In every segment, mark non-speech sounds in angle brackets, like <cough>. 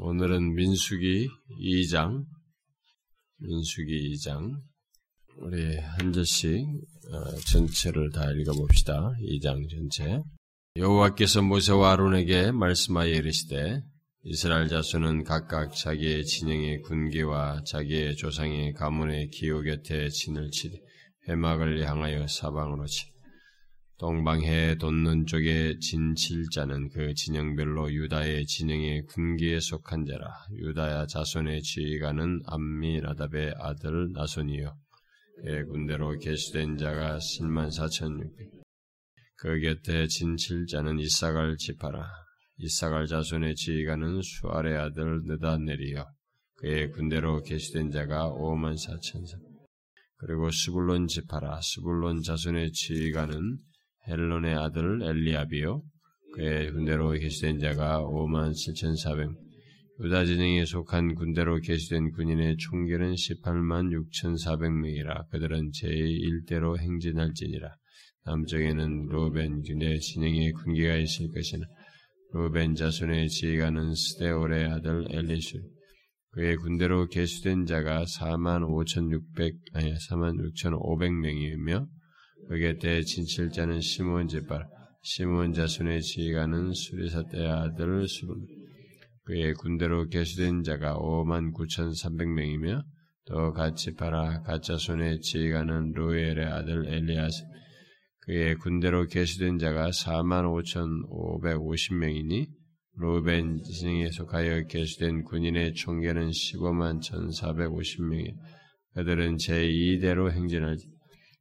오늘은 민수기 2장, 민수기 2장, 우리 한 절씩 어, 전체를 다 읽어봅시다. 2장 전체. 여호와께서 모세와 아론에게 말씀하여 이르시되 이스라엘 자손은 각각 자기의 진영의 군기와 자기의 조상의 가문의 기호 곁에 진을 치되 회막을 향하여 사방으로 치 동방해 돋는 쪽에 진칠자는 그 진영별로 유다의 진영의 군기에 속한 자라. 유다야 자손의 지휘관은 암미나답의 아들 나손이요. 그의 군대로 계수된 자가 10만 4천 6백. 그 곁에 진칠자는 이사갈 지파라. 이사갈 자손의 지휘관은 수알의 아들 느다넬이요. 그의 군대로 계수된 자가 5만 4천 3 그리고 스불론 지파라. 스불론 자손의 지휘관은 헬론의 아들 엘리압이요. 그의 군대로 계시된 자가 5만 7,400. 유다 진영에 속한 군대로 계시된 군인의 총결은 18만 6,400명이라 그들은 제1대로 행진할지니라. 남쪽에는 로벤 군대 진영의 군기가 있을 것이나 로벤 자손의 지휘관은 스데올의 아들 엘리슈. 그의 군대로 계수된 자가 4만 5,600 아니 4만 6,500명이며 그 곁에 진칠자는 시몬 제발 시몬 자손의 지휘관은 수리사떼의 아들 수분. 그의 군대로 계수된 자가 5만 9,300명이며 또 같이 파라 가짜손의 지휘관은 로엘의 아들 엘리아스. 그의 군대로 계수된 자가 4만 5,550명이니 로벤 진영에 속하여 계수된 군인의 총계는 15만 1,450명이 그들은 제2대로 행진하지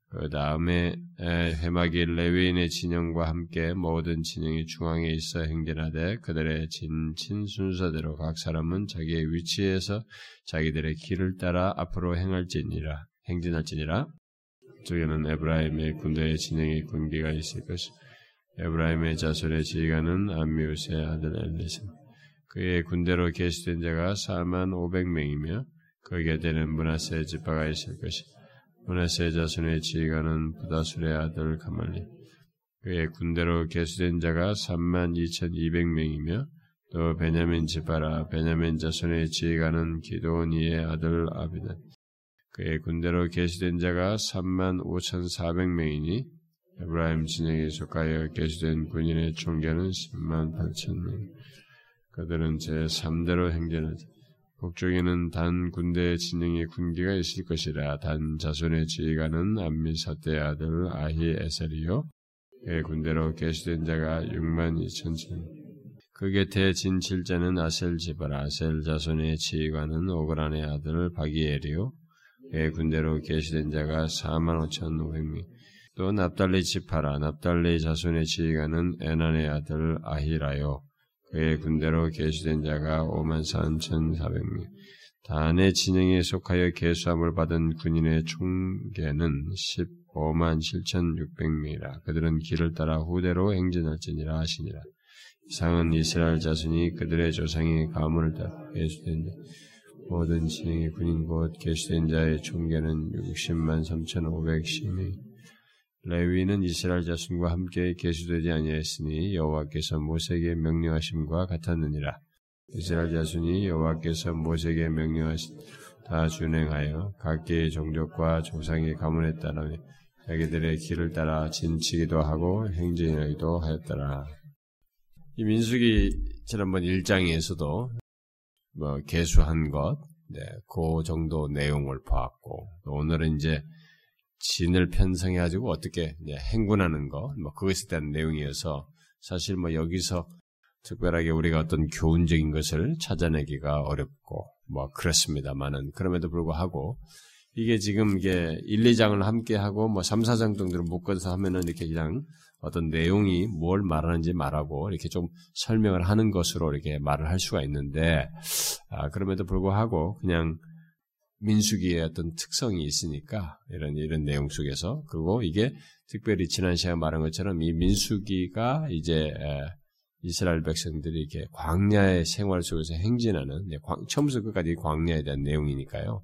그 다음에 해막이 레위인의 진영과 함께 모든 진영이 중앙에 있어 행진하되 그들의 진친 순서대로 각 사람은 자기의 위치에서 자기들의 길을 따라 앞으로 행할지니라 행진할지니라. 쪽에는 에브라임의 군대의 진영의 군기가 있을 것이 에브라임의 자손의 지휘관은 암미우스의 아들 엘리스 그의 군대로 계시된 자가 4만 500명이며 거기에 되는 문하세 지파가 있을 것이 문하세 자손의 지휘관은 부다술의 아들 가말리 그의 군대로 계수된 자가 3만 2,200명이며 또 베냐민 지파라 베냐민 자손의 지휘관은 기도니의 아들 아비단 그의 군대로 계수된 자가 3만 5,400명이니 에브라임 진영에 속하여 계수된 군인의 총계는 10만 8천명. 그들은 제3대로 행전하자 북쪽에는 단 군대의 진영의 군기가 있을 것이라 단 자손의 지휘관은 암미사떼 아들 아히에셀이요 그의 군대로 계시된 자가 6만 2천 천. 그 곁에 진칠자는 아셀 지발 아셀 자손의 지휘관은 오그란의 아들 바기엘이요 그의 군대로 계시된 자가 4만 5천 5백명. 또 납달리 지파라 납달리 자손의 지휘관은 에난의 아들 아히라요 그의 군대로 계수된 자가 5만 3,400명. 단의 진영에 속하여 계수함을 받은 군인의 총계는 15만 7,600명이라. 그들은 길을 따라 후대로 행진할지니라 하시니라. 이상은 이스라엘 자손이 그들의 조상의 가문을 따라 계수된 자. 모든 진영의 군인 곧 계수된 자의 총계는 60만 3,510명. 레위는 이스라엘 자손과 함께 계수되지 아니하였으니 여호와께서 모세에게 명령하심과 같았느니라. 이스라엘 자손이 여호와께서 모세에게 명령하신 다 준행하여 각계의 종족과 조상의 가문에 따라 자기들의 길을 따라 진치기도 하고 행진하기도 하였더라. 이 민수기 지난번 1장에서도 뭐 개수한 것, 네, 그 정도 내용을 보았고 오늘은 이제 진을 편성해 가지고 어떻게 행군하는 거, 뭐 그것에 대한 내용이어서 사실 뭐 여기서 특별하게 우리가 어떤 교훈적인 것을 찾아내기가 어렵고 뭐 그렇습니다만은 그럼에도 불구하고 이게 지금 이게 1, 2장을 함께 하고 뭐 3, 4장 정도로 묶어서 하면은 이렇게 그냥 어떤 내용이 뭘 말하는지 말하고 이렇게 좀 설명을 하는 것으로 이렇게 말을 할 수가 있는데 아, 그럼에도 불구하고 그냥 민수기의 어떤 특성이 있으니까 이런 이런 내용 속에서 그리고 이게 특별히 지난 시간에 말한 것처럼 이 민수기가 이제 이스라엘 백성들이 이렇게 광야의 생활 속에서 행진하는 처음부터 끝까지 광야에 대한 내용이니까요.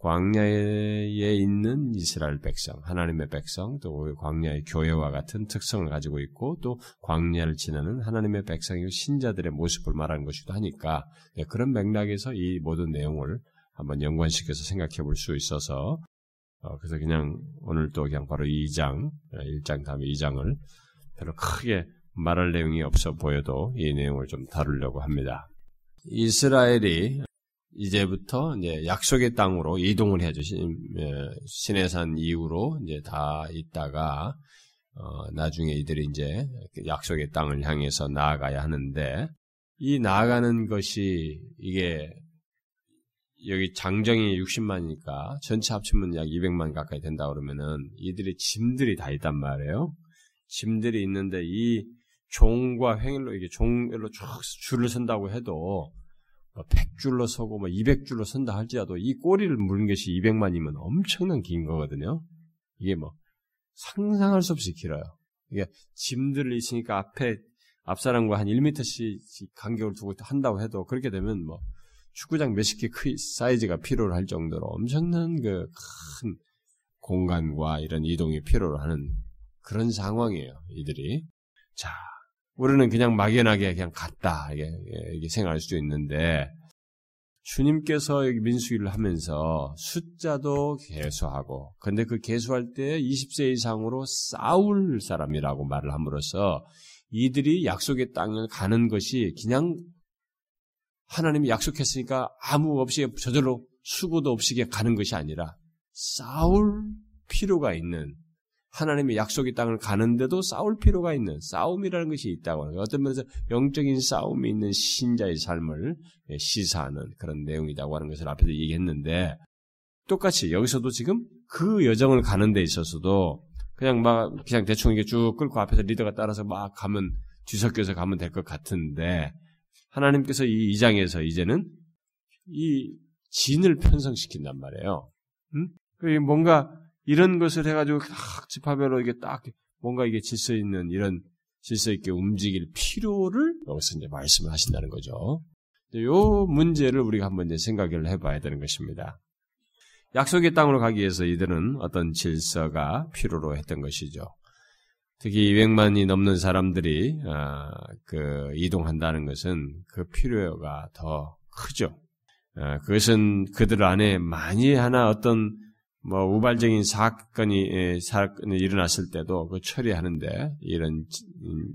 광야에 있는 이스라엘 백성, 하나님의 백성, 또 광야의 교회와 같은 특성을 가지고 있고 또 광야를 지나는 하나님의 백성이고 신자들의 모습을 말하는 것이기도 하니까 예, 그런 맥락에서 이 모든 내용을 한번 연관시켜서 생각해 볼 수 있어서 어, 그래서 그냥 오늘 또 그냥 바로 2장, 1장 다음에 2장을 별로 크게 말할 내용이 없어 보여도 이 내용을 좀 다루려고 합니다. 이스라엘이 이제부터 이제 약속의 땅으로 이동을 해야죠. 신해산 이후로 이제 다 있다가 어, 나중에 이들이 이제 약속의 땅을 향해서 나아가야 하는데 이 나아가는 것이 이게 여기 장정이 60만이니까 전체 합치면 약 200만 가까이 된다 그러면은 이들의 짐들이 다 있단 말이에요. 짐들이 있는데 이 종과 횡일로 이게 종일로 쭉 줄을 선다고 해도 100줄로 뭐 서고 뭐 200줄로 선다 할지라도 이 꼬리를 물는 것이 200만이면 엄청난 긴 거거든요. 이게 뭐 상상할 수 없이 길어요. 이게 짐들이 있으니까 앞에 앞사람과 한 1m씩 간격을 두고 한다고 해도 그렇게 되면 뭐 축구장 몇십 개 사이즈가 필요로 할 정도로 엄청난 그 큰 공간과 이런 이동이 필요로 하는 그런 상황이에요. 이들이. 자, 우리는 그냥 막연하게 그냥 갔다 이게, 이게 생각할 수도 있는데 주님께서 여기 민수기를 하면서 숫자도 개수하고 근데 그 개수할 때 20세 이상으로 싸울 사람이라고 말을 함으로써 이들이 약속의 땅을 가는 것이 그냥 하나님이 약속했으니까 아무 없이 저절로 수고도 없이 가는 것이 아니라 싸울 필요가 있는 하나님의 약속의 땅을 가는데도 싸울 필요가 있는 싸움이라는 것이 있다고 하는. 어떤 면에서 영적인 싸움이 있는 신자의 삶을 시사하는 그런 내용이라고 하는 것을 앞에서 얘기했는데 똑같이 여기서도 지금 그 여정을 가는 데 있어서도 그냥 막 그냥 대충 이게 쭉 끌고 앞에서 리더가 따라서 막 가면 뒤섞여서 가면 될 것 같은데 하나님께서 이 2장에서 이제는 이 진을 편성시킨단 말이에요. 응? 뭔가 이런 것을 해가지고 딱 지파별로 이게 딱 뭔가 이게 질서 있는 이런 질서 있게 움직일 필요를 여기서 이제 말씀을 하신다는 거죠. 이 문제를 우리가 한번 이제 생각을 해봐야 되는 것입니다. 약속의 땅으로 가기 위해서 이들은 어떤 질서가 필요로 했던 것이죠. 특히 200만이 넘는 사람들이 아, 그 이동한다는 것은 그 필요가 더 크죠. 아, 그것은 그들 안에 많이 하나 어떤 뭐 우발적인 사건이 예, 사건이 일어났을 때도 그 처리하는데 이런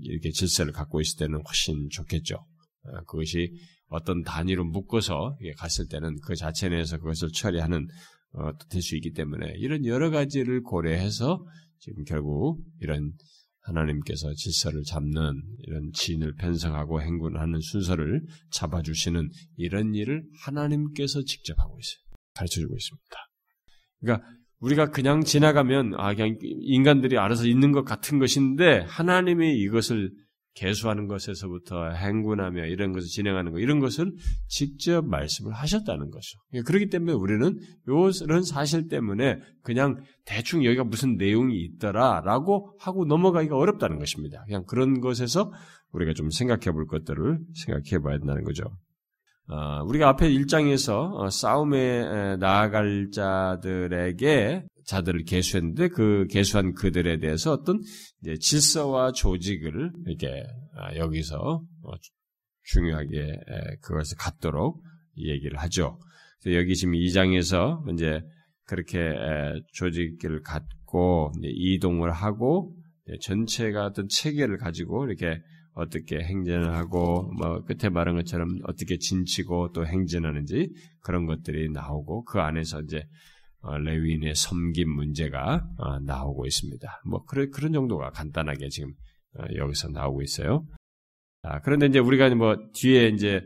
이렇게 질서를 갖고 있을 때는 훨씬 좋겠죠. 아, 그것이 어떤 단위로 묶어서 갔을 때는 그 자체 내에서 그것을 처리하는 어, 될수 있기 때문에 이런 여러 가지를 고려해서 지금 결국 이런 하나님께서 질서를 잡는 이런 지인을 편성하고 행군하는 순서를 잡아주시는 이런 일을 하나님께서 직접 하고 있어요. 가르쳐주고 있습니다. 그러니까 우리가 그냥 지나가면 아 그냥 인간들이 알아서 있는 것 같은 것인데 하나님이 이것을 개수하는 것에서부터 행군하며 이런 것을 진행하는 것 이런 것을 직접 말씀을 하셨다는 것이죠. 그러니까 그렇기 때문에 우리는 이런 사실 때문에 그냥 대충 여기가 무슨 내용이 있더라라고 하고 넘어가기가 어렵다는 것입니다. 그냥 그런 것에서 우리가 좀 생각해 볼 것들을 생각해 봐야 된다는 거죠. 어, 우리가 앞에 1장에서 어, 싸움에 나아갈 자들에게 자들을 개수했는데 그 개수한 그들에 대해서 어떤 질서와 조직을 이렇게 아, 여기서 어, 중요하게 그것을 갖도록 얘기를 하죠. 여기 지금 2장에서 이제 그렇게 조직을 갖고 이동을 하고 전체가 어떤 체계를 가지고 이렇게 어떻게 행진을 하고 뭐 끝에 말한 것처럼 어떻게 진치고 또 행진하는지 그런 것들이 나오고 그 안에서 이제 어, 레위인의 섬김 문제가 어, 나오고 있습니다. 뭐 그런 그런 정도가 간단하게 지금 어, 여기서 나오고 있어요. 그런데 이제 우리가 뭐 뒤에 이제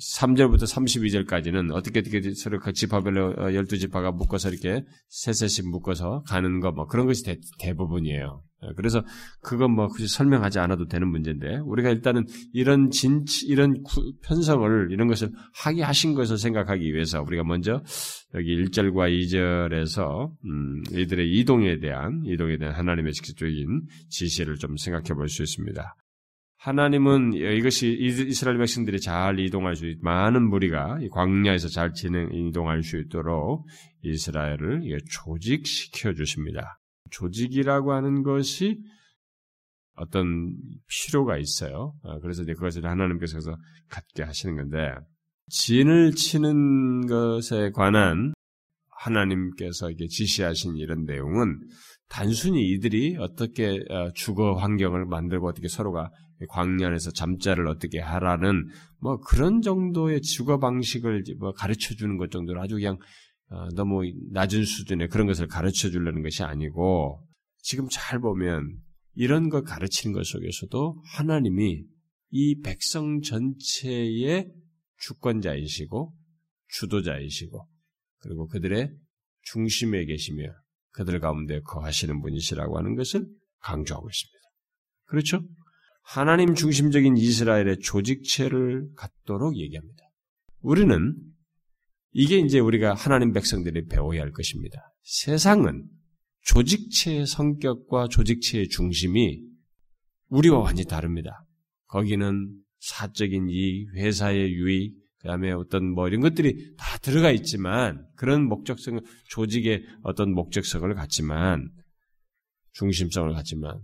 3절부터 32절까지는 어떻게 어떻게 서로 그 지파별로 12지파가 묶어서 이렇게 셋셋씩 묶어서 가는 거 뭐 그런 것이 대, 부분이에요 그래서 그건 뭐 굳이 설명하지 않아도 되는 문제인데 우리가 일단은 이런 진 이런 편성을 이런 것을 하게 하신 것을 생각하기 위해서 우리가 먼저 여기 1절과 2절에서 음, 이들의 이동에 대한 이동에 대한 하나님의 직접적인 지시를 좀 생각해 볼 수 있습니다. 하나님은 이것이 이스라엘 백성들이 잘 이동할 수 있, 많은 무리가 광야에서 잘 진행 이동할 수 있도록 이스라엘을 조직시켜 주십니다. 조직이라고 하는 것이 어떤 필요가 있어요. 아, 그래서 그것을 하나님께서 갖게 하시는 건데 진을 치는 것에 관한 하나님께서 이게 지시하신 이런 내용은 단순히 이들이 어떻게 어, 주거 환경을 만들고 어떻게 서로가 광년에서 잠자를 어떻게 하라는 뭐 그런 정도의 주거 방식을 뭐 가르쳐 주는 것 정도로 아주 그냥 어, 너무 낮은 수준의 그런 것을 가르쳐 주려는 것이 아니고 지금 잘 보면 이런 것 가르치는 것 속에서도 하나님이 이 백성 전체의 주권자이시고 주도자이시고 그리고 그들의 중심에 계시며 그들 가운데 거하시는 분이시라고 하는 것을 강조하고 있습니다. 그렇죠? 하나님 중심적인 이스라엘의 조직체를 갖도록 얘기합니다. 우리는 이게 이제 우리가 하나님 백성들이 배워야 할 것입니다. 세상은 조직체의 성격과 조직체의 중심이 우리와 완전히 다릅니다. 거기는 사적인 이 회사의 유익, 그 다음에 어떤 뭐 이런 것들이 다 들어가 있지만 그런 목적성, 조직의 어떤 목적성을 갖지만 중심성을 갖지만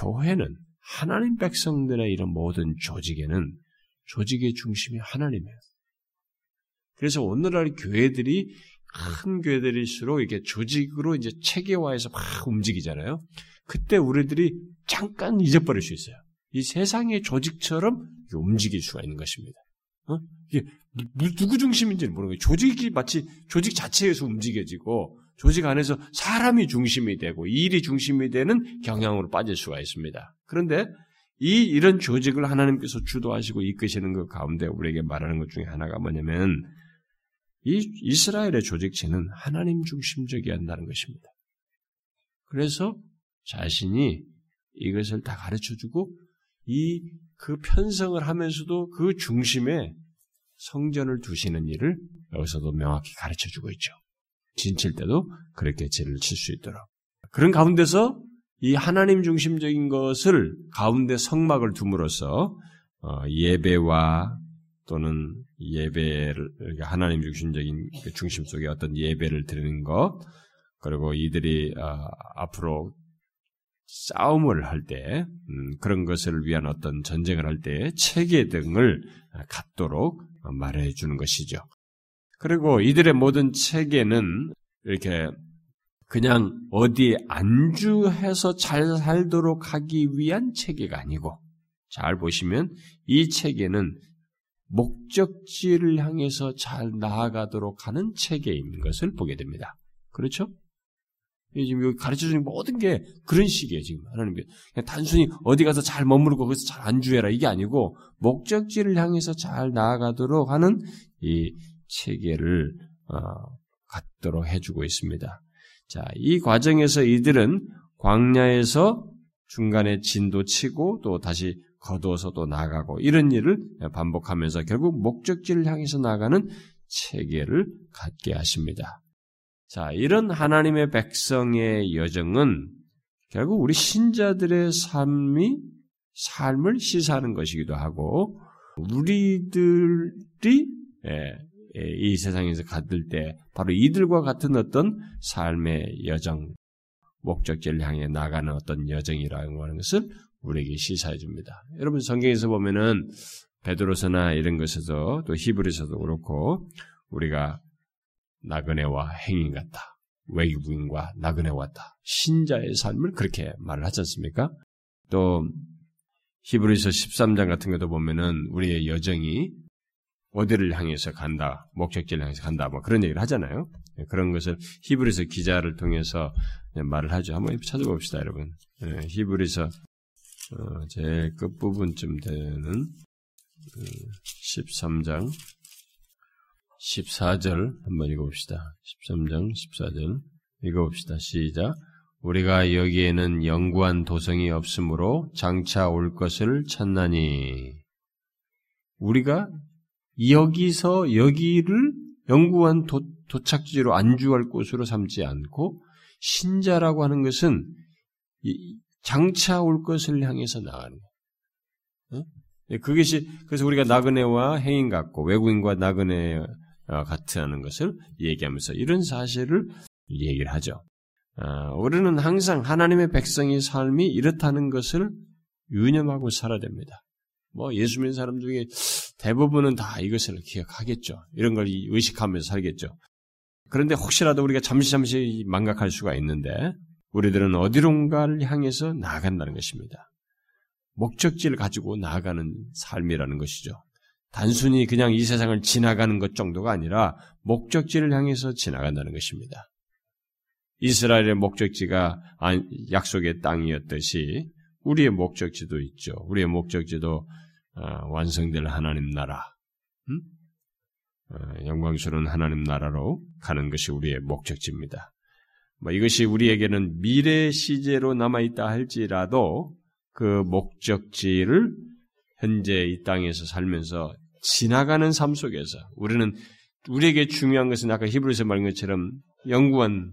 교회는 하나님 백성들의 이런 모든 조직에는 조직의 중심이 하나님이에요. 그래서 오늘날 교회들이 큰 교회들일수록 이게 조직으로 이제 체계화해서 막 움직이잖아요. 그때 우리들이 잠깐 잊어버릴 수 있어요. 이 세상의 조직처럼 움직일 수가 있는 것입니다. 어? 이게 누구 중심인지는 모르는 거예요. 조직이 마치 조직 자체에서 움직여지고 조직 안에서 사람이 중심이 되고 일이 중심이 되는 경향으로 빠질 수가 있습니다. 그런데 이 이런 조직을 하나님께서 주도하시고 이끄시는 것 가운데 우리에게 말하는 것 중에 하나가 뭐냐면 이 이스라엘의 조직체는 하나님 중심적이어야 한다는 것입니다. 그래서 자신이 이것을 다 가르쳐 주고 이 그 편성을 하면서도 그 중심에 성전을 두시는 일을 여기서도 명확히 가르쳐 주고 있죠. 진칠 때도 그렇게 진을 칠 수 있도록. 그런 가운데서 이 하나님 중심적인 것을 가운데 성막을 둠으로써 어, 예배와 또는 예배를 하나님 중심적인 그 중심 속에 어떤 예배를 드리는 것 그리고 이들이 어, 앞으로 싸움을 할 때, 음, 그런 것을 위한 어떤 전쟁을 할 때 체계 등을 갖도록 말해 주는 것이죠. 그리고 이들의 모든 체계는 이렇게 그냥 어디에 안주해서 잘 살도록 하기 위한 체계가 아니고, 잘 보시면 이 체계는 목적지를 향해서 잘 나아가도록 하는 체계인 것을 보게 됩니다. 그렇죠? 지금 여기 가르쳐 주는 모든 게 그런 식이에요, 지금. 하나님께. 그냥 단순히 어디 가서 잘 머무르고 거기서 잘 안주해라. 이게 아니고, 목적지를 향해서 잘 나아가도록 하는 이 체계를, 어, 갖도록 해주고 있습니다. 자, 이 과정에서 이들은 광야에서 중간에 진도 치고 또 다시 거두어서 또 나가고 이런 일을 반복하면서 결국 목적지를 향해서 나가는 체계를 갖게 하십니다. 자, 이런 하나님의 백성의 여정은 결국 우리 신자들의 삶이 삶을 시사하는 것이기도 하고 우리들이 예, 예, 이 세상에서 가들 때 바로 이들과 같은 어떤 삶의 여정, 목적지를 향해 나가는 어떤 여정이라는 것을 우리에게 시사해 줍니다. 여러분 성경에서 보면은 베드로서나 이런 것에서 또 히브리서도 그렇고 우리가 나그네와 행인 같다. 외국인과 나그네 왔다. 신자의 삶을 그렇게 말을 하지 않습니까? 또 히브리서 13장 같은 것도 보면은 우리의 여정이 어디를 향해서 간다, 목적지를 향해서 간다, 뭐 그런 얘기를 하잖아요. 네, 그런 것을 히브리서 기자를 통해서 말을 하죠. 한번 찾아봅시다, 여러분. 네, 히브리서 어, 제일 끝부분쯤 되는 13장 그 14절 한번 읽어봅시다. 13장 14절 읽어봅시다. 시작. 우리가 여기에는 영구한 도성이 없으므로 장차 올 것을 찾나니 우리가 여기서 여기를 영구한 도, 도착지로 안주할 곳으로 삼지 않고 신자라고 하는 것은 장차 올 것을 향해서 나가는 거예요. 예, 그것이 그래서 우리가 나그네와 행인 같고 외국인과 나그네 같다는 것을 얘기하면서 이런 사실을 얘기를 하죠. 아, 우리는 항상 하나님의 백성의 삶이 이렇다는 것을 유념하고 살아야 됩니다. 뭐 예수 믿는 사람 중에 대부분은 다 이것을 기억하겠죠. 이런 걸 의식하면서 살겠죠. 그런데 혹시라도 우리가 잠시 잠시 망각할 수가 있는데 우리들은 어디론가를 향해서 나아간다는 것입니다. 목적지를 가지고 나아가는 삶이라는 것이죠. 단순히 그냥 이 세상을 지나가는 것 정도가 아니라 목적지를 향해서 지나간다는 것입니다. 이스라엘의 목적지가 약속의 땅이었듯이 우리의 목적지도 있죠. 우리의 목적지도 어, 완성될 하나님 나라, 음? 어, 영광스러운 하나님 나라로 가는 것이 우리의 목적지입니다. 뭐 이것이 우리에게는 미래 시제로 남아있다 할지라도 그 목적지를 현재 이 땅에서 살면서 지나가는 삶 속에서 우리는 우리에게 중요한 것은 아까 히브리서 말한 것처럼 영구한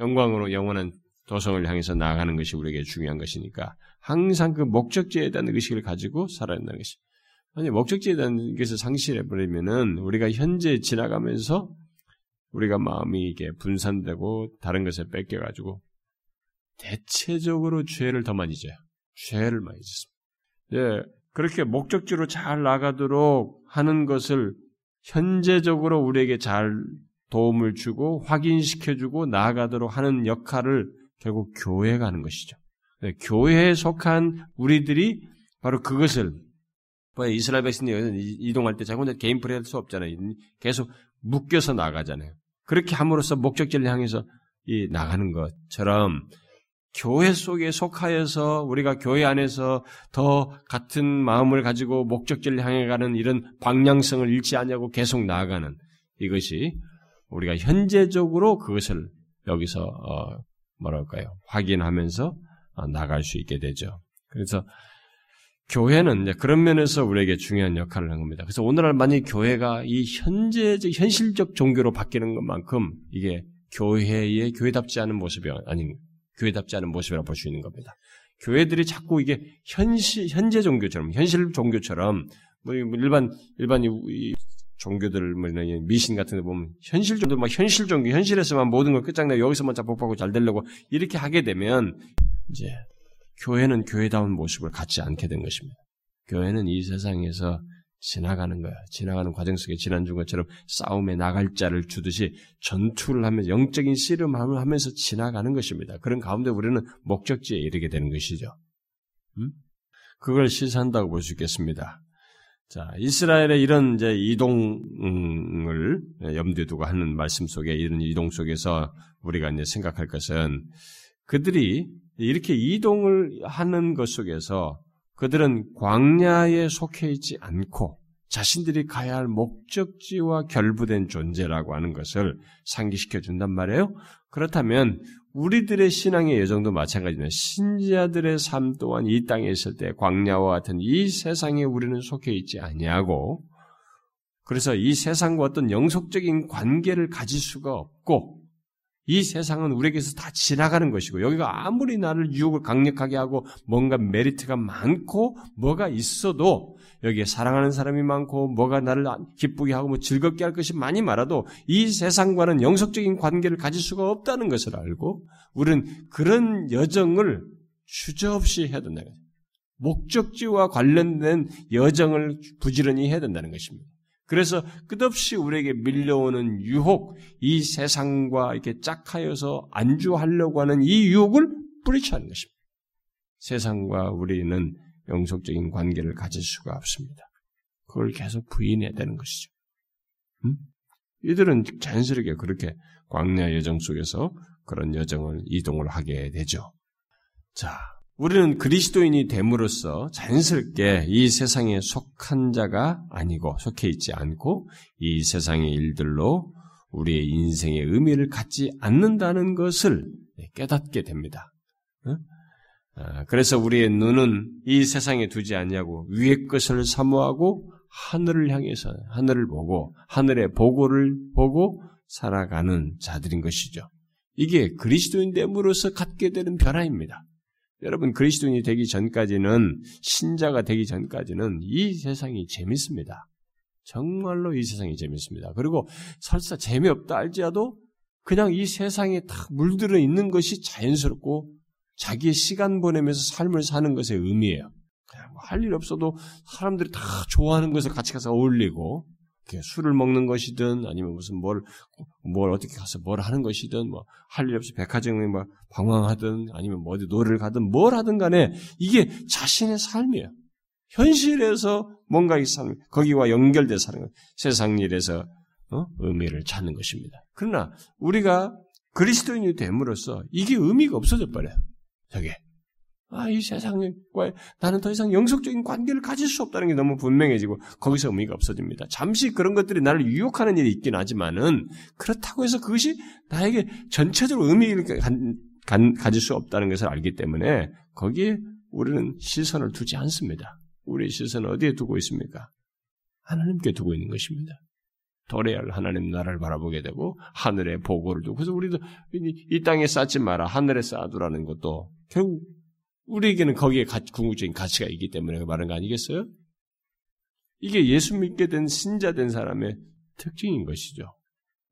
영광으로 영원한 도성을 향해서 나아가는 것이 우리에게 중요한 것이니까 항상 그 목적지에 대한 의식을 가지고 살아야 한다는 것이. 아니 목적지에 대한 것을 상실해 버리면은 우리가 현재 지나가면서 우리가 마음이 이게 분산되고 다른 것에 뺏겨 가지고 대체적으로 죄를 더 많이 져요. 죄를 많이 짓습니다. 예, 그렇게 목적지로 잘 나가도록 하는 것을 현재적으로 우리에게 잘 도움을 주고 확인시켜주고 나아가도록 하는 역할을 결국 교회가 하는 것이죠. 네, 교회에 속한 우리들이 바로 그것을 뭐 이스라엘 백성이 이동할 때 자꾸 개인 플레이 할수 없잖아요. 계속 묶여서 나가잖아요. 그렇게 함으로써 목적지를 향해서 이 나가는 것처럼 교회 속에 속하여서 우리가 교회 안에서 더 같은 마음을 가지고 목적지를 향해 가는 이런 방향성을 잃지 않냐고 계속 나아가는 이것이 우리가 현재적으로 그것을 여기서 어 뭐랄까요 확인하면서 어, 나갈 수 있게 되죠. 그래서 교회는 그런 면에서 우리에게 중요한 역할을 한 겁니다. 그래서 오늘날 만약 교회가 이 현재적 현실적 종교로 바뀌는 것만큼 이게 교회의 교회답지 않은 모습이 아닌 교회답지 않은 모습이라고 볼 수 있는 겁니다. 교회들이 자꾸 이게 현실 현재 종교처럼 현실 종교처럼 뭐 일반 일반 이 종교들 뭐 미신 같은 데 보면 현실 종교 막 현실 종교 현실에서만 모든 걸 끝장내 여기서만 자복하고 잘 되려고 이렇게 하게 되면 이제 교회는 교회다운 모습을 갖지 않게 된 것입니다. 교회는 이 세상에서 지나가는 거야. 지나가는 과정 속에 지난주 것처럼 싸움에 나갈 자를 주듯이 전투를 하면서 영적인 씨름함을 하면서 지나가는 것입니다. 그런 가운데 우리는 목적지에 이르게 되는 것이죠. 음? 그걸 시사한다고 볼 수 있겠습니다. 자, 이스라엘의 이런 이제 이동을 염두에 두고 하는 말씀 속에 이런 이동 속에서 우리가 이제 생각할 것은 그들이 이렇게 이동을 하는 것 속에서 그들은 광야에 속해 있지 않고 자신들이 가야 할 목적지와 결부된 존재라고 하는 것을 상기시켜 준단 말이에요. 그렇다면 우리들의 신앙의 여정도 마찬가지입니다. 신자들의 삶 또한 이 땅에 있을 때 광야와 같은 이 세상에 우리는 속해 있지 아니하고 그래서 이 세상과 어떤 영속적인 관계를 가질 수가 없고 이 세상은 우리에게서 다 지나가는 것이고 여기가 아무리 나를 유혹을 강력하게 하고 뭔가 메리트가 많고 뭐가 있어도 여기에 사랑하는 사람이 많고 뭐가 나를 기쁘게 하고 뭐 즐겁게 할 것이 많이 많아도 이 세상과는 영속적인 관계를 가질 수가 없다는 것을 알고 우리는 그런 여정을 주저없이 해야 된다는 거죠. 목적지와 관련된 여정을 부지런히 해야 된다는 것입니다. 그래서 끝없이 우리에게 밀려오는 유혹, 이 세상과 이렇게 짝하여서 안주하려고 하는 이 유혹을 뿌리치는 것입니다. 세상과 우리는 영속적인 관계를 가질 수가 없습니다. 그걸 계속 부인해야 되는 것이죠. 음? 이들은 자연스럽게 그렇게 광야 여정 속에서 그런 여정을 이동을 하게 되죠. 자, 우리는 그리스도인이 됨으로써 자연스럽게 이 세상에 속한 자가 아니고 속해 있지 않고 이 세상의 일들로 우리의 인생의 의미를 갖지 않는다는 것을 깨닫게 됩니다. 아, 그래서 우리의 눈은 이 세상에 두지 않냐고 위의 것을 사모하고 하늘을 향해서 하늘을 보고 하늘의 보고를 보고 살아가는 자들인 것이죠. 이게 그리스도인 됨으로써 갖게 되는 변화입니다. 여러분 그리스도인이 되기 전까지는 신자가 되기 전까지는 이 세상이 재밌습니다. 정말로 이 세상이 재밌습니다. 그리고 설사 재미없다 할지라도 그냥 이 세상에 다 물들어 있는 것이 자연스럽고 자기의 시간 보내면서 삶을 사는 것의 의미예요. 뭐할일 없어도 사람들이 다 좋아하는 것을 같이 가서 어울리고 술을 먹는 것이든 아니면 무슨 뭘, 뭘 어떻게 가서 뭘 하는 것이든 뭐 할 일 없이 백화점에 뭐 방황하든 아니면 뭐 어디 노래를 가든 뭘 하든 간에 이게 자신의 삶이에요. 현실에서 뭔가 이 삶, 거기와 연결돼 사는 것, 세상 일에서 어? 의미를 찾는 것입니다. 그러나 우리가 그리스도인이 됨으로써 이게 의미가 없어져 버려요. 저게. 아, 이 세상과 나는 더 이상 영속적인 관계를 가질 수 없다는 게 너무 분명해지고 거기서 의미가 없어집니다. 잠시 그런 것들이 나를 유혹하는 일이 있긴 하지만은 그렇다고 해서 그것이 나에게 전체적으로 의미를 가질 수 없다는 것을 알기 때문에 거기에 우리는 시선을 두지 않습니다. 우리의 시선을 어디에 두고 있습니까? 하나님께 두고 있는 것입니다. 도래할 하나님 나라를 바라보게 되고 하늘의 보고를 두고 그래서 우리도 이 땅에 쌓지 마라 하늘에 쌓아두라는 것도 결국 우리에게는 거기에 궁극적인 가치가 있기 때문에 말한 거 아니겠어요? 이게 예수 믿게 된 신자 된 사람의 특징인 것이죠.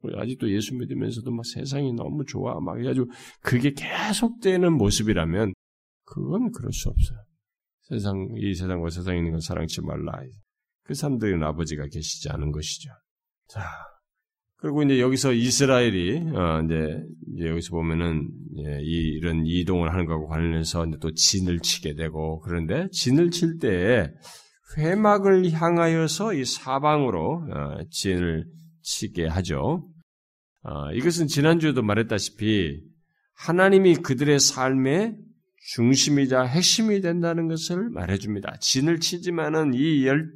아직도 예수 믿으면서도 막 세상이 너무 좋아 막 해가지고 그게 계속되는 모습이라면 그건 그럴 수 없어요. 세상 이 세상과 세상에 있는 건 사랑치 말라. 그 사람들은 아버지가 계시지 않은 것이죠. 자, 그리고 이제 여기서 이스라엘이 어 이제, 이제 여기서 보면은 예, 이, 이런 이동을 하는 것과 관련해서 또 진을 치게 되고 그런데 진을 칠 때에 회막을 향하여서 이 사방으로 어, 진을 치게 하죠. 어, 이것은 지난주에도 말했다시피 하나님이 그들의 삶의 중심이자 핵심이 된다는 것을 말해줍니다. 진을 치지만은 이 열,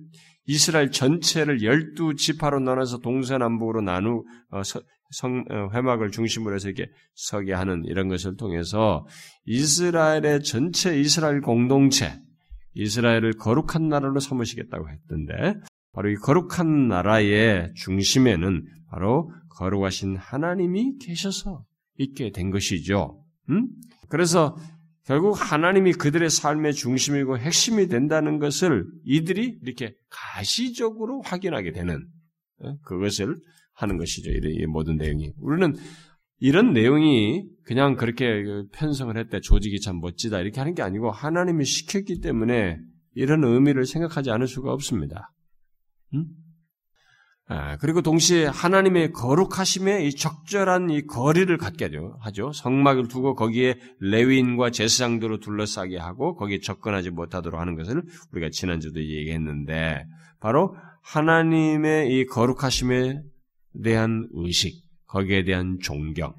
이스라엘 전체를 열두 지파로 나눠서 동서남북으로 나누 어, 성, 어, 회막을 중심으로 해서 이렇게 서게 하는 이런 것을 통해서 이스라엘의 전체 이스라엘 공동체, 이스라엘을 거룩한 나라로 삼으시겠다고 했던데 바로 이 거룩한 나라의 중심에는 바로 거룩하신 하나님이 계셔서 있게 된 것이죠. 음? 그래서 결국 하나님이 그들의 삶의 중심이고 핵심이 된다는 것을 이들이 이렇게 가시적으로 확인하게 되는 어, 그것을 하는 것이죠. 이 모든 내용이. 우리는 이런 내용이 그냥 그렇게 편성을 했대 조직이 참 멋지다 이렇게 하는 게 아니고 하나님이 시켰기 때문에 이런 의미를 생각하지 않을 수가 없습니다. 음? 아, 그리고 동시에 하나님의 거룩하심에 이 적절한 이 거리를 갖게 하죠. 성막을 두고 거기에 레위인과 제사장들로 둘러싸게 하고 거기에 접근하지 못하도록 하는 것을 우리가 지난주도 얘기했는데 바로 하나님의 이 거룩하심에 대한 의식, 거기에 대한 존경,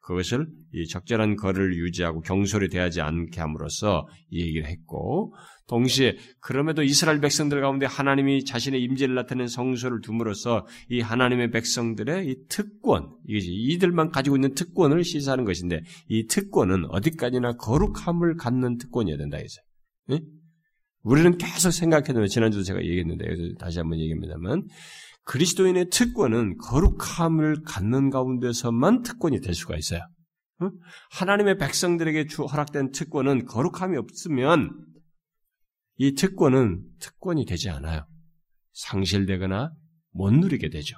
그것을 이 적절한 거리를 유지하고 경솔히 대하지 않게 함으로써 이 얘기를 했고 동시에 그럼에도 이스라엘 백성들 가운데 하나님이 자신의 임재를 나타낸 성소를 둠으로써 이 하나님의 백성들의 이 특권, 이것이 이들만 가지고 있는 특권을 시사하는 것인데 이 특권은 어디까지나 거룩함을 갖는 특권이어야 된다 해서. 네? 우리는 계속 생각해도 지난주도 제가 얘기했는데 다시 한번 얘기합니다만 그리스도인의 특권은 거룩함을 갖는 가운데서만 특권이 될 수가 있어요. 하나님의 백성들에게 주 허락된 특권은 거룩함이 없으면 이 특권은 특권이 되지 않아요. 상실되거나 못 누리게 되죠.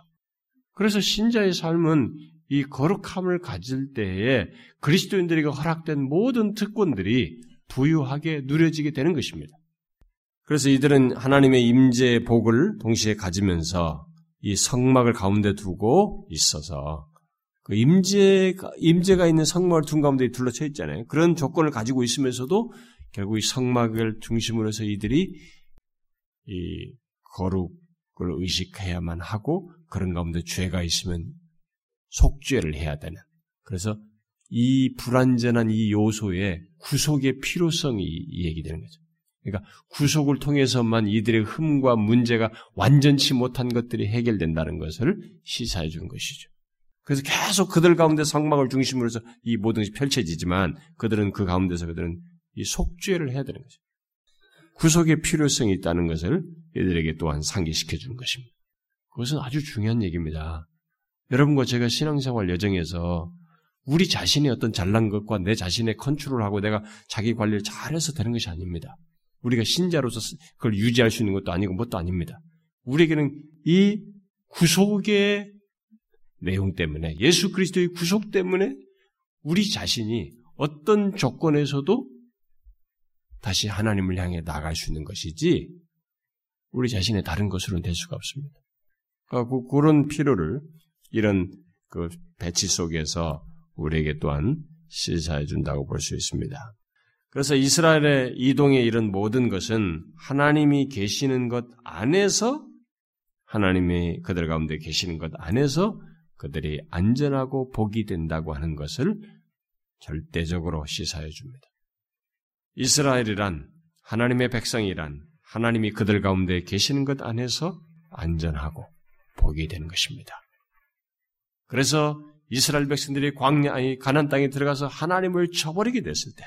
그래서 신자의 삶은 이 거룩함을 가질 때에 그리스도인들에게 허락된 모든 특권들이 부유하게 누려지게 되는 것입니다. 그래서 이들은 하나님의 임재의 복을 동시에 가지면서 이 성막을 가운데 두고 있어서 그 임재가 임재가 있는 성막을 둔 가운데 둘러쳐 있잖아요. 그런 조건을 가지고 있으면서도 결국 이 성막을 중심으로 해서 이들이 이 거룩을 의식해야만 하고 그런 가운데 죄가 있으면 속죄를 해야 되는. 그래서 이 불완전한 이 요소에 구속의 필요성이 얘기되는 거죠. 그러니까 구속을 통해서만 이들의 흠과 문제가 완전치 못한 것들이 해결된다는 것을 시사해 주는 것이죠. 그래서 계속 그들 가운데 성막을 중심으로 해서 이 모든 것이 펼쳐지지만 그들은 그 가운데서 그들은 이 속죄를 해야 되는 거죠. 구속의 필요성이 있다는 것을 이들에게 또한 상기시켜 주는 것입니다. 그것은 아주 중요한 얘기입니다. 여러분과 제가 신앙생활 여정에서 우리 자신의 어떤 잘난 것과 내 자신의 컨트롤하고 내가 자기 관리를 잘해서 되는 것이 아닙니다. 우리가 신자로서 그걸 유지할 수 있는 것도 아니고 뭣도 아닙니다. 우리에게는 이 구속의 내용 때문에 예수 그리스도의 구속 때문에 우리 자신이 어떤 조건에서도 다시 하나님을 향해 나갈 수 있는 것이지 우리 자신의 다른 것으로는 될 수가 없습니다. 그러니까 그런 필요를 이런 그 배치 속에서 우리에게 또한 시사해 준다고 볼 수 있습니다. 그래서 이스라엘의 이동의 이런 모든 것은 하나님이 계시는 것 안에서 하나님이 그들 가운데 계시는 것 안에서 그들이 안전하고 복이 된다고 하는 것을 절대적으로 시사해 줍니다. 이스라엘이란 하나님의 백성이란 하나님이 그들 가운데 계시는 것 안에서 안전하고 복이 되는 것입니다. 그래서 이스라엘 백성들이 광야 아니 가난 땅에 들어가서 하나님을 저버리게 됐을 때,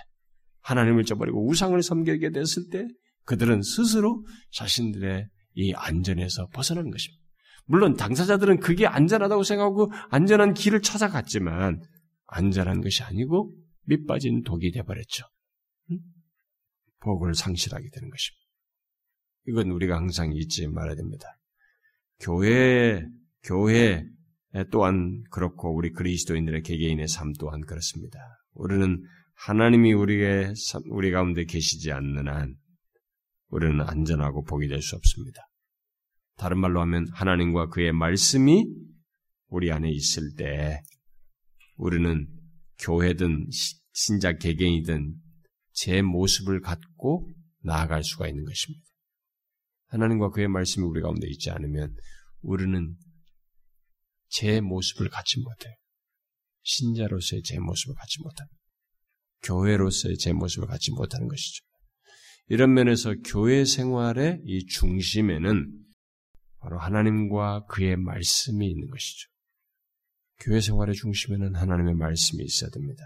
하나님을 저버리고 우상을 섬기게 됐을 때, 그들은 스스로 자신들의 이 안전에서 벗어나는 것입니다. 물론 당사자들은 그게 안전하다고 생각하고 안전한 길을 찾아갔지만 안전한 것이 아니고 밑빠진 독이 되어버렸죠. 복을 상실하게 되는 것입니다. 이건 우리가 항상 잊지 말아야 됩니다. 교회, 교회 또한 그렇고 우리 그리스도인들의 개개인의 삶 또한 그렇습니다. 우리는 하나님이 우리의 우리 가운데 계시지 않는 한 우리는 안전하고 복이 될 수 없습니다. 다른 말로 하면 하나님과 그의 말씀이 우리 안에 있을 때 우리는 교회든 신자 개개인이든 제 모습을 갖고 나아갈 수가 있는 것입니다. 하나님과 그의 말씀이 우리 가운데 있지 않으면 우리는 제 모습을 갖지 못해요. 신자로서의 제 모습을 갖지 못합니다. 교회로서의 제 모습을 갖지 못하는 것이죠. 이런 면에서 교회 생활의 이 중심에는 바로 하나님과 그의 말씀이 있는 것이죠. 교회 생활의 중심에는 하나님의 말씀이 있어야 됩니다.